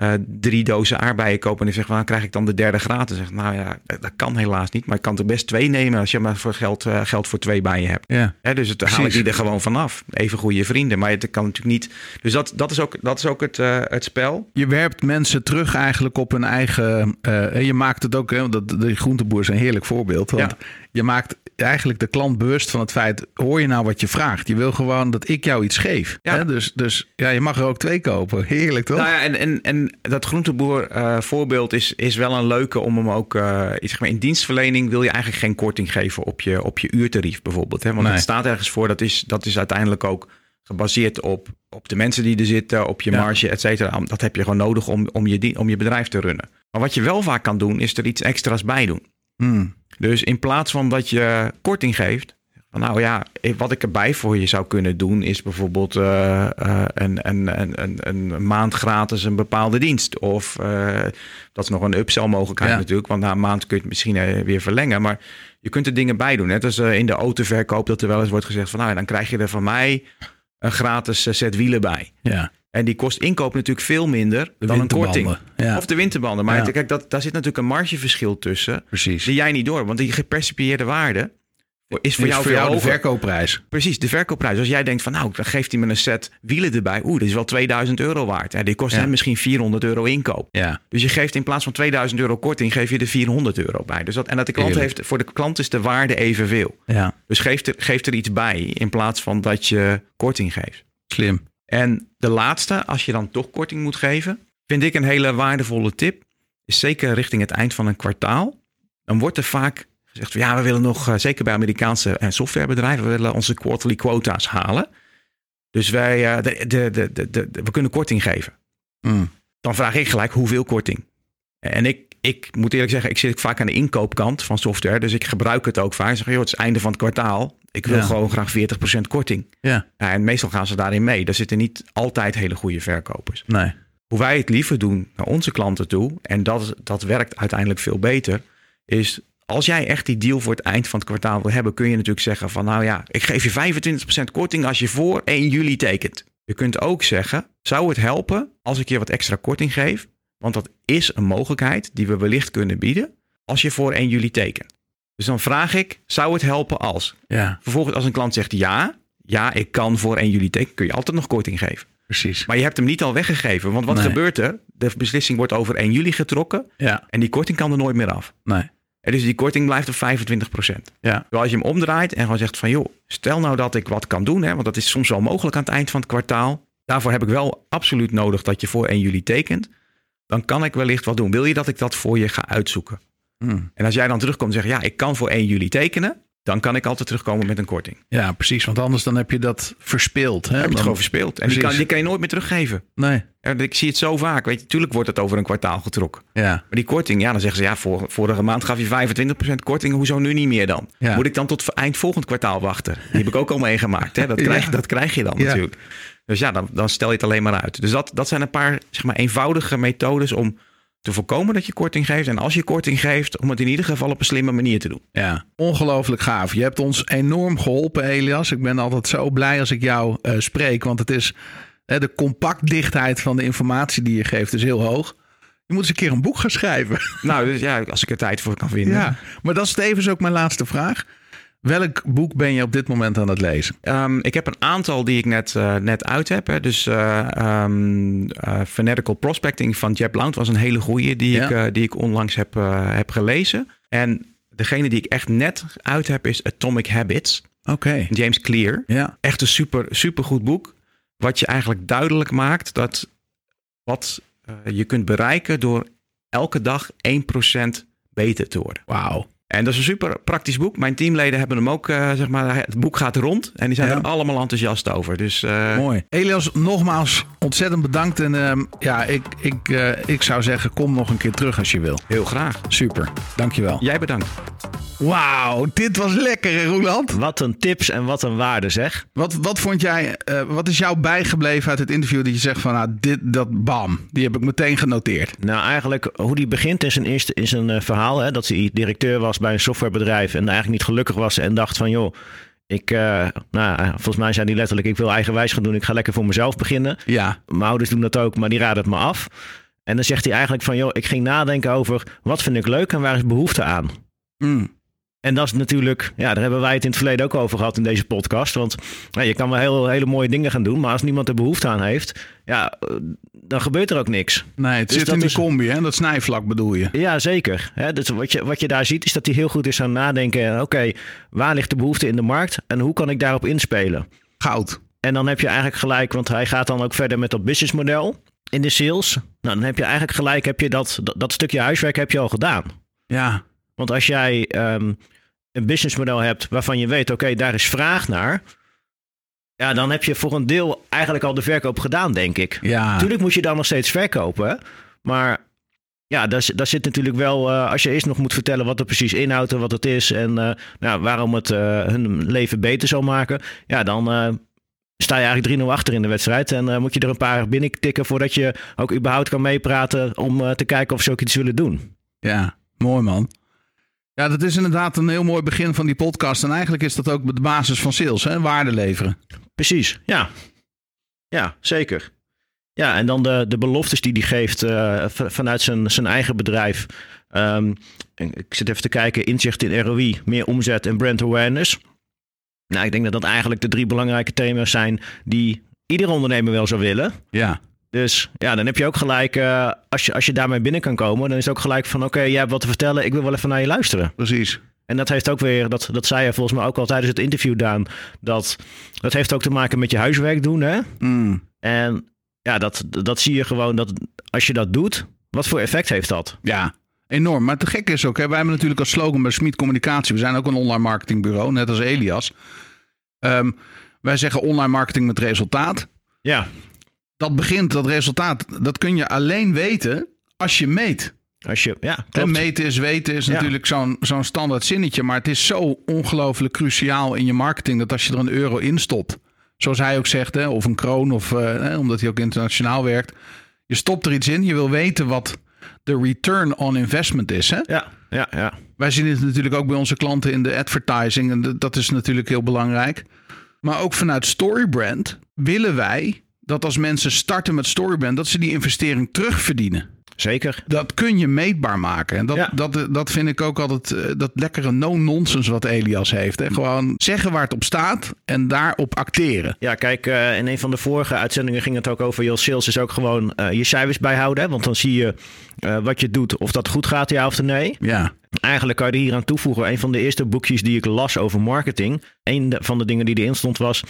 eh, drie dozen aardbeien koop en ik zeg van dan krijg ik dan de derde gratis. Zeg, nou ja, dat kan helaas niet. Maar ik kan er best twee nemen als je maar voor geld, eh, geld voor twee bij je hebt. Ja. Hè, dus het haal ik die er gewoon vanaf. Even goede vrienden. Maar het kan natuurlijk niet. Dus dat, dat is ook, dat is ook het, eh, het spel. Je werpt mensen terug eigenlijk op hun eigen. je maakt het ook, hè, dat, de groenteboer is een heerlijk voorbeeld. Want je maakt eigenlijk de klant bewust van het feit: hoor je nou wat je vraagt? Je wil gewoon dat ik jou iets geef. Ja. Hè? Dus, dus ja, je mag er ook twee kopen. Heerlijk toch? Nou ja, en, en, en dat groenteboer eh, voorbeeld is, is wel een leuke om hem ook... iets, zeg maar, in dienstverlening wil je eigenlijk geen korting geven op je, op je uurtarief bijvoorbeeld. Hè? Want Nee. het staat ergens voor, dat is, dat is uiteindelijk ook gebaseerd op, op de mensen die er zitten, op je Ja. marge, et cetera. Dat heb je gewoon nodig om, om, je, om je bedrijf te runnen. Maar wat je wel vaak kan doen, is er iets extra's bij doen. Hmm. Dus in plaats van dat je korting geeft, nou ja, wat ik erbij voor je zou kunnen doen, is bijvoorbeeld eh, eh, een, een, een, een, maand gratis een bepaalde dienst. Of eh, dat is nog een upsell mogelijkheid Ja. natuurlijk, want na een maand kun je het misschien weer verlengen. Maar je kunt er dingen bij doen. Net als eh, in de autoverkoop dat er wel eens wordt gezegd van nou ja, dan krijg je er van mij een gratis set wielen bij. Ja. En die kost inkoop natuurlijk veel minder De dan een korting. Ja. Of de winterbanden. Maar Ja. kijk, dat, daar zit natuurlijk een margeverschil tussen. Precies. Zie jij niet door, want die gepercipieerde waarde is voor Is jou voor veel jou de verkoopprijs. Precies, de verkoopprijs. Als jij denkt van nou, dan geeft hij me een set wielen erbij. Oeh, dat is wel 2000 euro waard. Ja, die kost Ja. hem misschien 400 euro inkoop. Ja. Dus je geeft in plaats van 2000 euro korting, geef je er 400 euro bij. Dus dat, en dat de klant heeft, voor de klant is de waarde evenveel. Ja. Dus geef er, geef er iets bij in plaats van dat je korting geeft. Slim. En de laatste, als je dan toch korting moet geven, vind ik een hele waardevolle tip. Is zeker richting het eind van een kwartaal. Dan wordt er vaak gezegd ja, we willen nog, eh, zeker bij Amerikaanse eh, softwarebedrijven, we willen onze quarterly quota's halen. Dus wij, eh, de, de, de, we kunnen korting geven. Hmm. Dan vraag ik gelijk hoeveel korting. En ik, ik moet eerlijk zeggen, ik zit vaak aan de inkoopkant van software. Dus ik gebruik het ook vaak. Ik zeg, joh, het is het einde van het kwartaal. Ik wil Ja. gewoon graag 40% korting. Ja. Ja, en meestal gaan ze daarin mee. Daar zitten niet altijd hele goede verkopers. Nee. Hoe wij het liever doen naar onze klanten toe, en dat, dat werkt uiteindelijk veel beter, is als jij echt die deal voor het eind van het kwartaal wil hebben, kun je natuurlijk zeggen van nou ja, ik geef je 25% korting als je voor 1 juli tekent. Je kunt ook zeggen, zou het helpen als ik je wat extra korting geef, Want dat is een mogelijkheid die we wellicht kunnen bieden als je voor 1 juli tekent. Dus dan vraag ik, zou het helpen als? Ja, Vervolgens als een klant zegt ja, ja, ik kan voor 1 juli tekenen, kun je altijd nog korting geven. precies. Maar je hebt hem niet al weggegeven. Want wat Nee. gebeurt er? De beslissing wordt over 1 juli getrokken Ja, en die korting kan er nooit meer af. nee. En dus die korting blijft op 25%. Ja, Terwijl als je hem omdraait en gewoon zegt van joh, stel nou dat ik wat kan doen, hè, want dat is soms wel mogelijk aan het eind van het kwartaal. Daarvoor heb ik wel absoluut nodig dat je voor 1 juli tekent. Dan kan ik wellicht wat doen. Wil je dat ik dat voor je ga uitzoeken? Hm. En als jij dan terugkomt en zegt ja, ik kan voor 1 juli tekenen, dan kan ik altijd terugkomen met een korting. ja, precies. Want anders dan heb je dat verspeeld. Hè? Dan heb je het gewoon verspeeld. En die kan, die kan je nooit meer teruggeven. Nee. Ja, Ik zie het zo vaak. Weet je, tuurlijk wordt het over een kwartaal getrokken. Ja, Maar die korting, ja, dan zeggen ze ja, voor, vorige maand gaf je 25% korting. Hoezo nu niet meer dan? Ja. Moet ik dan tot eind volgend kwartaal wachten? Die heb ik ook al meegemaakt. Hè? Dat, krijg, Ja. dat krijg je dan Ja. natuurlijk. Dus ja, dan, dan stel je het alleen maar uit. Dus dat, dat zijn een paar zeg maar, eenvoudige methodes om te voorkomen dat je korting geeft. En als je korting geeft, om het in ieder geval op een slimme manier te doen. ja. Ongelooflijk gaaf. Je hebt ons enorm geholpen, Elias. Ik ben altijd zo blij als ik jou eh, spreek. Want het is hè, de compactdichtheid van de informatie die je geeft is heel hoog. Je moet eens een keer een boek gaan schrijven. Nou, dus ja, als ik er tijd voor kan vinden. Ja, maar dat is tevens ook mijn laatste vraag. Welk boek ben je op dit moment aan het lezen? Ehm, ik heb een aantal die ik net, eh, net uit heb. Hè. Dus eh, Fanatical Prospecting van Jeb Blount was een hele goeie die, Ja. ik, die ik onlangs heb, heb gelezen. En degene die ik echt net uit heb is Atomic Habits. Oké. James Clear. Ja. Echt een super, super goed boek. Wat je eigenlijk duidelijk maakt dat wat je kunt bereiken door elke dag 1% beter te worden. Wauw. En dat is een super praktisch boek. Mijn teamleden hebben hem ook, eh, zeg maar, het boek gaat rond. En die zijn Ja. er allemaal enthousiast over. Dus eh, Mooi. Elias, nogmaals ontzettend bedankt. En ehm, ja, ik, ik, eh, ik zou zeggen, kom nog een keer terug als je wil. heel graag. Super. Dankjewel. Jij bedankt. Wauw, dit was lekker, Roland? Wat een tips en wat een waarde zeg. Wat, wat vond jij, eh, wat is jou bijgebleven uit het interview dat je zegt van, nou, dit, dat, bam, die heb ik meteen genoteerd. Nou, eigenlijk hoe die begint in zijn, eerste, in zijn eh, verhaal. Hè, dat hij directeur was bij een softwarebedrijf en eigenlijk niet gelukkig was. En dacht van, joh, ik, eh, nou, volgens mij zei hij letterlijk, ik wil eigenwijs gaan doen. Ik ga lekker voor mezelf beginnen. Ja, Mijn ouders doen dat ook, maar die raden het me af. En dan zegt hij eigenlijk van, joh, ik ging nadenken over wat vind ik leuk en waar is behoefte aan. Mm. En dat is natuurlijk, ja, daar hebben wij het in het verleden ook over gehad in deze podcast. Want je kan wel heel, hele mooie dingen gaan doen, maar als niemand er behoefte aan heeft, ja, dan gebeurt er ook niks. nee, het Dus zit in de is- combi, hè? dat snijvlak bedoel je. Ja, zeker. Hè, dus wat, je, wat je daar ziet is dat hij heel goed is aan nadenken. Oké, waar ligt de behoefte in de markt en hoe kan ik daarop inspelen? Goud. En dan heb je eigenlijk gelijk, want hij gaat dan ook verder met dat businessmodel in de sales. Nou, dan heb je eigenlijk gelijk, heb je dat, dat, dat stukje huiswerk heb je al gedaan. Ja, Want als jij ehm, een businessmodel hebt waarvan je weet, oké, daar is vraag naar. Ja, dan heb je voor een deel eigenlijk al de verkoop gedaan, denk ik. ja. Natuurlijk moet je dan nog steeds verkopen. Maar ja, daar, zit- daar zit natuurlijk wel... eh, als je eerst nog moet vertellen wat er precies inhoudt en wat het is... en eh, nou, waarom het eh, hun leven beter zal maken... ja, dan sta je eigenlijk 3-0 achter in de wedstrijd... en moet je er een paar binnen tikken... voordat je ook überhaupt kan meepraten... om te kijken of ze ook iets willen doen. Ja, mooi man. Ja, dat is inderdaad een heel mooi begin van die podcast. En eigenlijk is dat ook de basis van sales, hè? waarde leveren. Precies, ja. Ja, zeker. Ja, en dan de, de beloftes die hij geeft eh, vanuit zijn, zijn eigen bedrijf. Ehm, ik zit even te kijken, inzicht in ROI, meer omzet en brand awareness. Nou, ik denk dat dat eigenlijk de drie belangrijke thema's zijn die iedere ondernemer wel zou willen. Ja, Dus ja, dan heb je ook gelijk, eh, als, je, als je daarmee binnen kan komen, dan is het ook gelijk van oké, jij hebt wat te vertellen, ik wil wel even naar je luisteren. precies. En dat heeft ook weer, dat, dat zei je volgens mij ook al tijdens het interview, Daan. Dat, dat heeft ook te maken met je huiswerk doen. Hè? Mm. En ja, dat, dat zie je gewoon dat als je dat doet, wat voor effect heeft dat? Ja, enorm. Maar te gek is ook, hè? wij hebben natuurlijk als slogan bij Smit Communicatie. We zijn ook een online marketingbureau, net als Elias. Ehm, wij zeggen online marketing met resultaat. Ja, Dat begint, dat resultaat, dat kun je alleen weten als je meet. als je, ja, En meten is weten is Ja. natuurlijk zo'n zo'n standaard zinnetje. Maar het is zo ongelooflijk cruciaal in je marketing dat als je er een euro in stopt. Zoals hij ook zegt, hè, of een kroon, of, eh, omdat hij ook internationaal werkt. Je stopt er iets in, je wil weten wat de return on investment is. Hè? Ja, ja, ja. Wij zien het natuurlijk ook bij onze klanten in de advertising. En dat is natuurlijk heel belangrijk. Maar ook vanuit Storybrand willen wij dat als mensen starten met Storybrand, dat ze die investering terugverdienen. Zeker. Dat kun je meetbaar maken. En dat, Ja. dat, dat vind ik ook altijd eh, dat lekkere no-nonsense wat Elias heeft. Hè? Gewoon zeggen waar het op staat en daarop acteren. Ja, kijk, eh, in een van de vorige uitzendingen ging het ook over... Joh, sales is ook gewoon eh, je cijfers bijhouden. Hè? Want dan zie je wat je doet, of dat goed gaat, ja of nee. Ja, Eigenlijk kan je er hier aan toevoegen. Een van de eerste boekjes die ik las over marketing. Een van de dingen die erin stond was...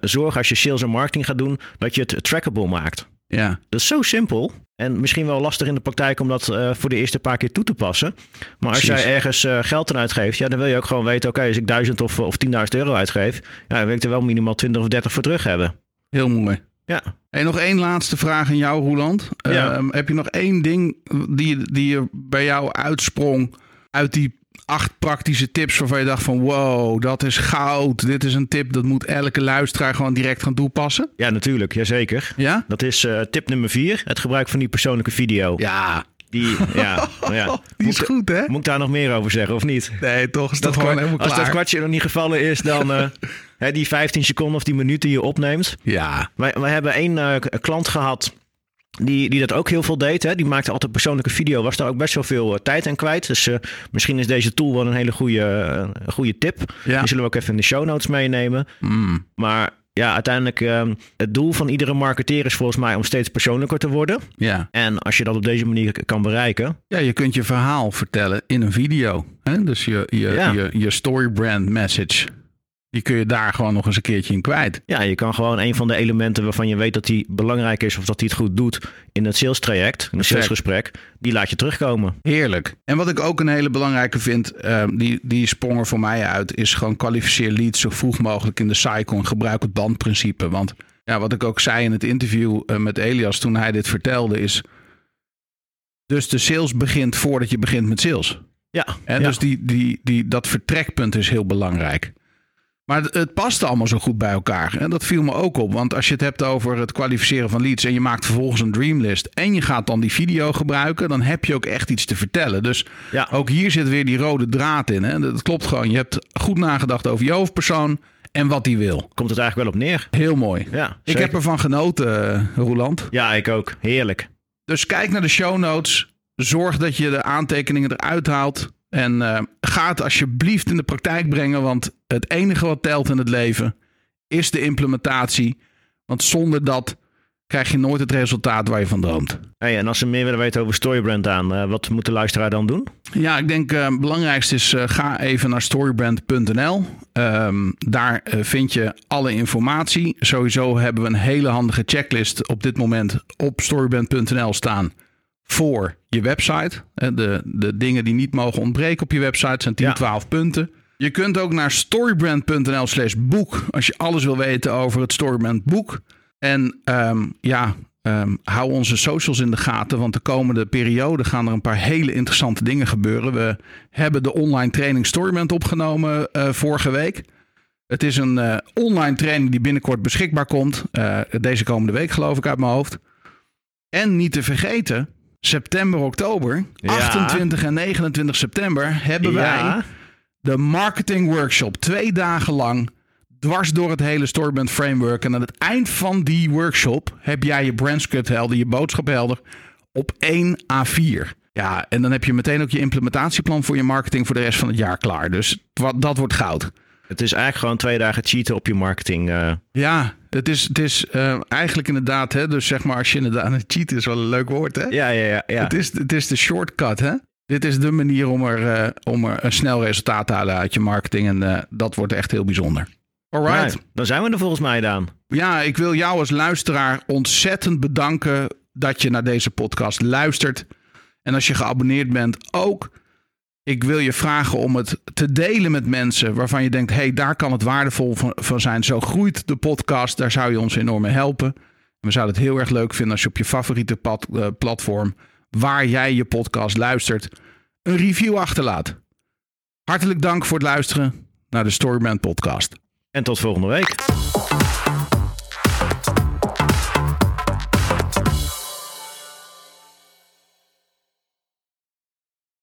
zorg als je sales en marketing gaat doen, dat je het trackable maakt. Ja. Dat is zo simpel. En misschien wel lastig in de praktijk om dat eh, voor de eerste paar keer toe te passen. Maar als Precies. jij ergens eh, geld aan uitgeeft, ja, dan wil je ook gewoon weten: oké, als ik 1000 of, of 10.000 euro uitgeef, ja, dan wil ik er wel minimaal 20 of 30 voor terug hebben. heel mooi. Ja, Hey, nog één laatste vraag aan jou, Roland. Ja. Ehm, heb je nog één ding die, die bij jou uitsprong uit die acht praktische tips waarvan je dacht van wow, dat is goud. Dit is een tip dat moet elke luisteraar gewoon direct gaan toepassen? ja natuurlijk, jazeker. Ja? Dat is eh, tip nummer 4, het gebruik van die persoonlijke video. Ja, Die, ja, nou ja. die is Moet- goed hè? Moet ik daar nog meer over zeggen of niet? Nee, toch is dat, Dat gewoon helemaal als klaar. dat kwartje nog niet gevallen is, dan eh, hè, die 15 seconden of die minuut die je opneemt. Ja, Wij, wij hebben één eh, klant gehad die, die dat ook heel veel deed. Hè. Die maakte altijd persoonlijke video. Was daar ook best wel veel eh, tijd aan kwijt. Dus eh, misschien is deze tool wel een hele goede, eh, goede tip. Ja. Die zullen we ook even in de show notes meenemen. Mm. Maar ja, uiteindelijk ehm, het doel van iedere marketeer is volgens mij om steeds persoonlijker te worden. ja. En als je dat op deze manier kan bereiken. Ja, je kunt je verhaal vertellen in een video. Hè? Dus je, je, Ja. je, je story brand message, die kun je daar gewoon nog eens een keertje in kwijt. Ja, je kan gewoon een van de elementen waarvan je weet dat die belangrijk is of dat hij het goed doet in het sales traject, in een salesgesprek, die laat je terugkomen. Heerlijk. En wat ik ook een hele belangrijke vind, eh, die, die sprong er voor mij uit, is gewoon kwalificeer leads zo vroeg mogelijk in de cycle en gebruik het bandprincipe. Want ja, wat ik ook zei in het interview eh, met Elias toen hij dit vertelde, is dus de sales begint voordat je begint met sales. Ja, En ja. dus die, die, die, dat vertrekpunt is heel belangrijk. Maar het, het past allemaal zo goed bij elkaar. En dat viel me ook op. Want als je het hebt over het kwalificeren van leads... en je maakt vervolgens een dreamlist... en je gaat dan die video gebruiken... dan heb je ook echt iets te vertellen. Dus Ja. ook hier zit weer die rode draad in. Hè? Dat klopt gewoon. Je hebt goed nagedacht over je hoofdpersoon... en wat die wil. komt het eigenlijk wel op neer. Heel mooi. Ja, Ik zeker. heb ervan genoten, eh, Roland. Ja, ik ook. Heerlijk. Dus kijk naar de show notes. Zorg dat je de aantekeningen eruit haalt. En eh, ga het alsjeblieft in de praktijk brengen. Want het enige wat telt in het leven is de implementatie. Want zonder dat krijg je nooit het resultaat waar je van droomt. Hey, en als ze meer willen weten over Storybrand aan, eh, wat moet de luisteraar dan doen? Ja, ik denk eh, het belangrijkste is ga even naar storybrand.nl. Ehm, daar vind je alle informatie. Sowieso hebben we een hele handige checklist op dit moment op storybrand.nl staan voor je website. De, de dingen die niet mogen ontbreken op je website zijn 10, Ja. 12 punten. Je kunt ook naar storybrand.nl slash boek als je alles wil weten over het Storybrand boek. En ehm, ja, ehm, hou onze socials in de gaten, want de komende periode gaan er een paar hele interessante dingen gebeuren. We hebben de online training Storybrand opgenomen eh, vorige week. Het is een eh, online training die binnenkort beschikbaar komt. Eh, deze komende week geloof ik uit mijn hoofd. En niet te vergeten, september, oktober, Ja. 28 en 29 september hebben wij Ja. de marketing workshop. Twee dagen lang, dwars door het hele Storybrand framework. En aan het eind van die workshop heb jij je brandscript helder, je boodschap helder op 1 A4. Ja, en dan heb je meteen ook je implementatieplan voor je marketing voor de rest van het jaar klaar. Dus wat, dat wordt goud. Het is eigenlijk gewoon twee dagen cheaten op je marketing. eh. Ja, het is, het is eh, eigenlijk inderdaad, hè, dus zeg maar als je inderdaad, cheat is wel een leuk woord hè. ja, ja, ja. ja. Het, is, het is de shortcut, hè? Dit is de manier om er, eh, om er een snel resultaat te halen uit je marketing. En dat wordt echt heel bijzonder. Alright. Nou, dan zijn we er volgens mij, Daan. Ja, ik wil jou als luisteraar ontzettend bedanken dat je naar deze podcast luistert. En als je geabonneerd bent, ook. Ik wil je vragen om het te delen met mensen waarvan je denkt: hé, hey, daar kan het waardevol van, zijn. Zo groeit de podcast. Daar zou je ons enorm mee helpen. We zouden het heel erg leuk vinden als je op je favoriete eh, platform waar jij je podcast luistert, een review achterlaat. Hartelijk dank voor het luisteren naar de Storyman Podcast. En tot volgende week.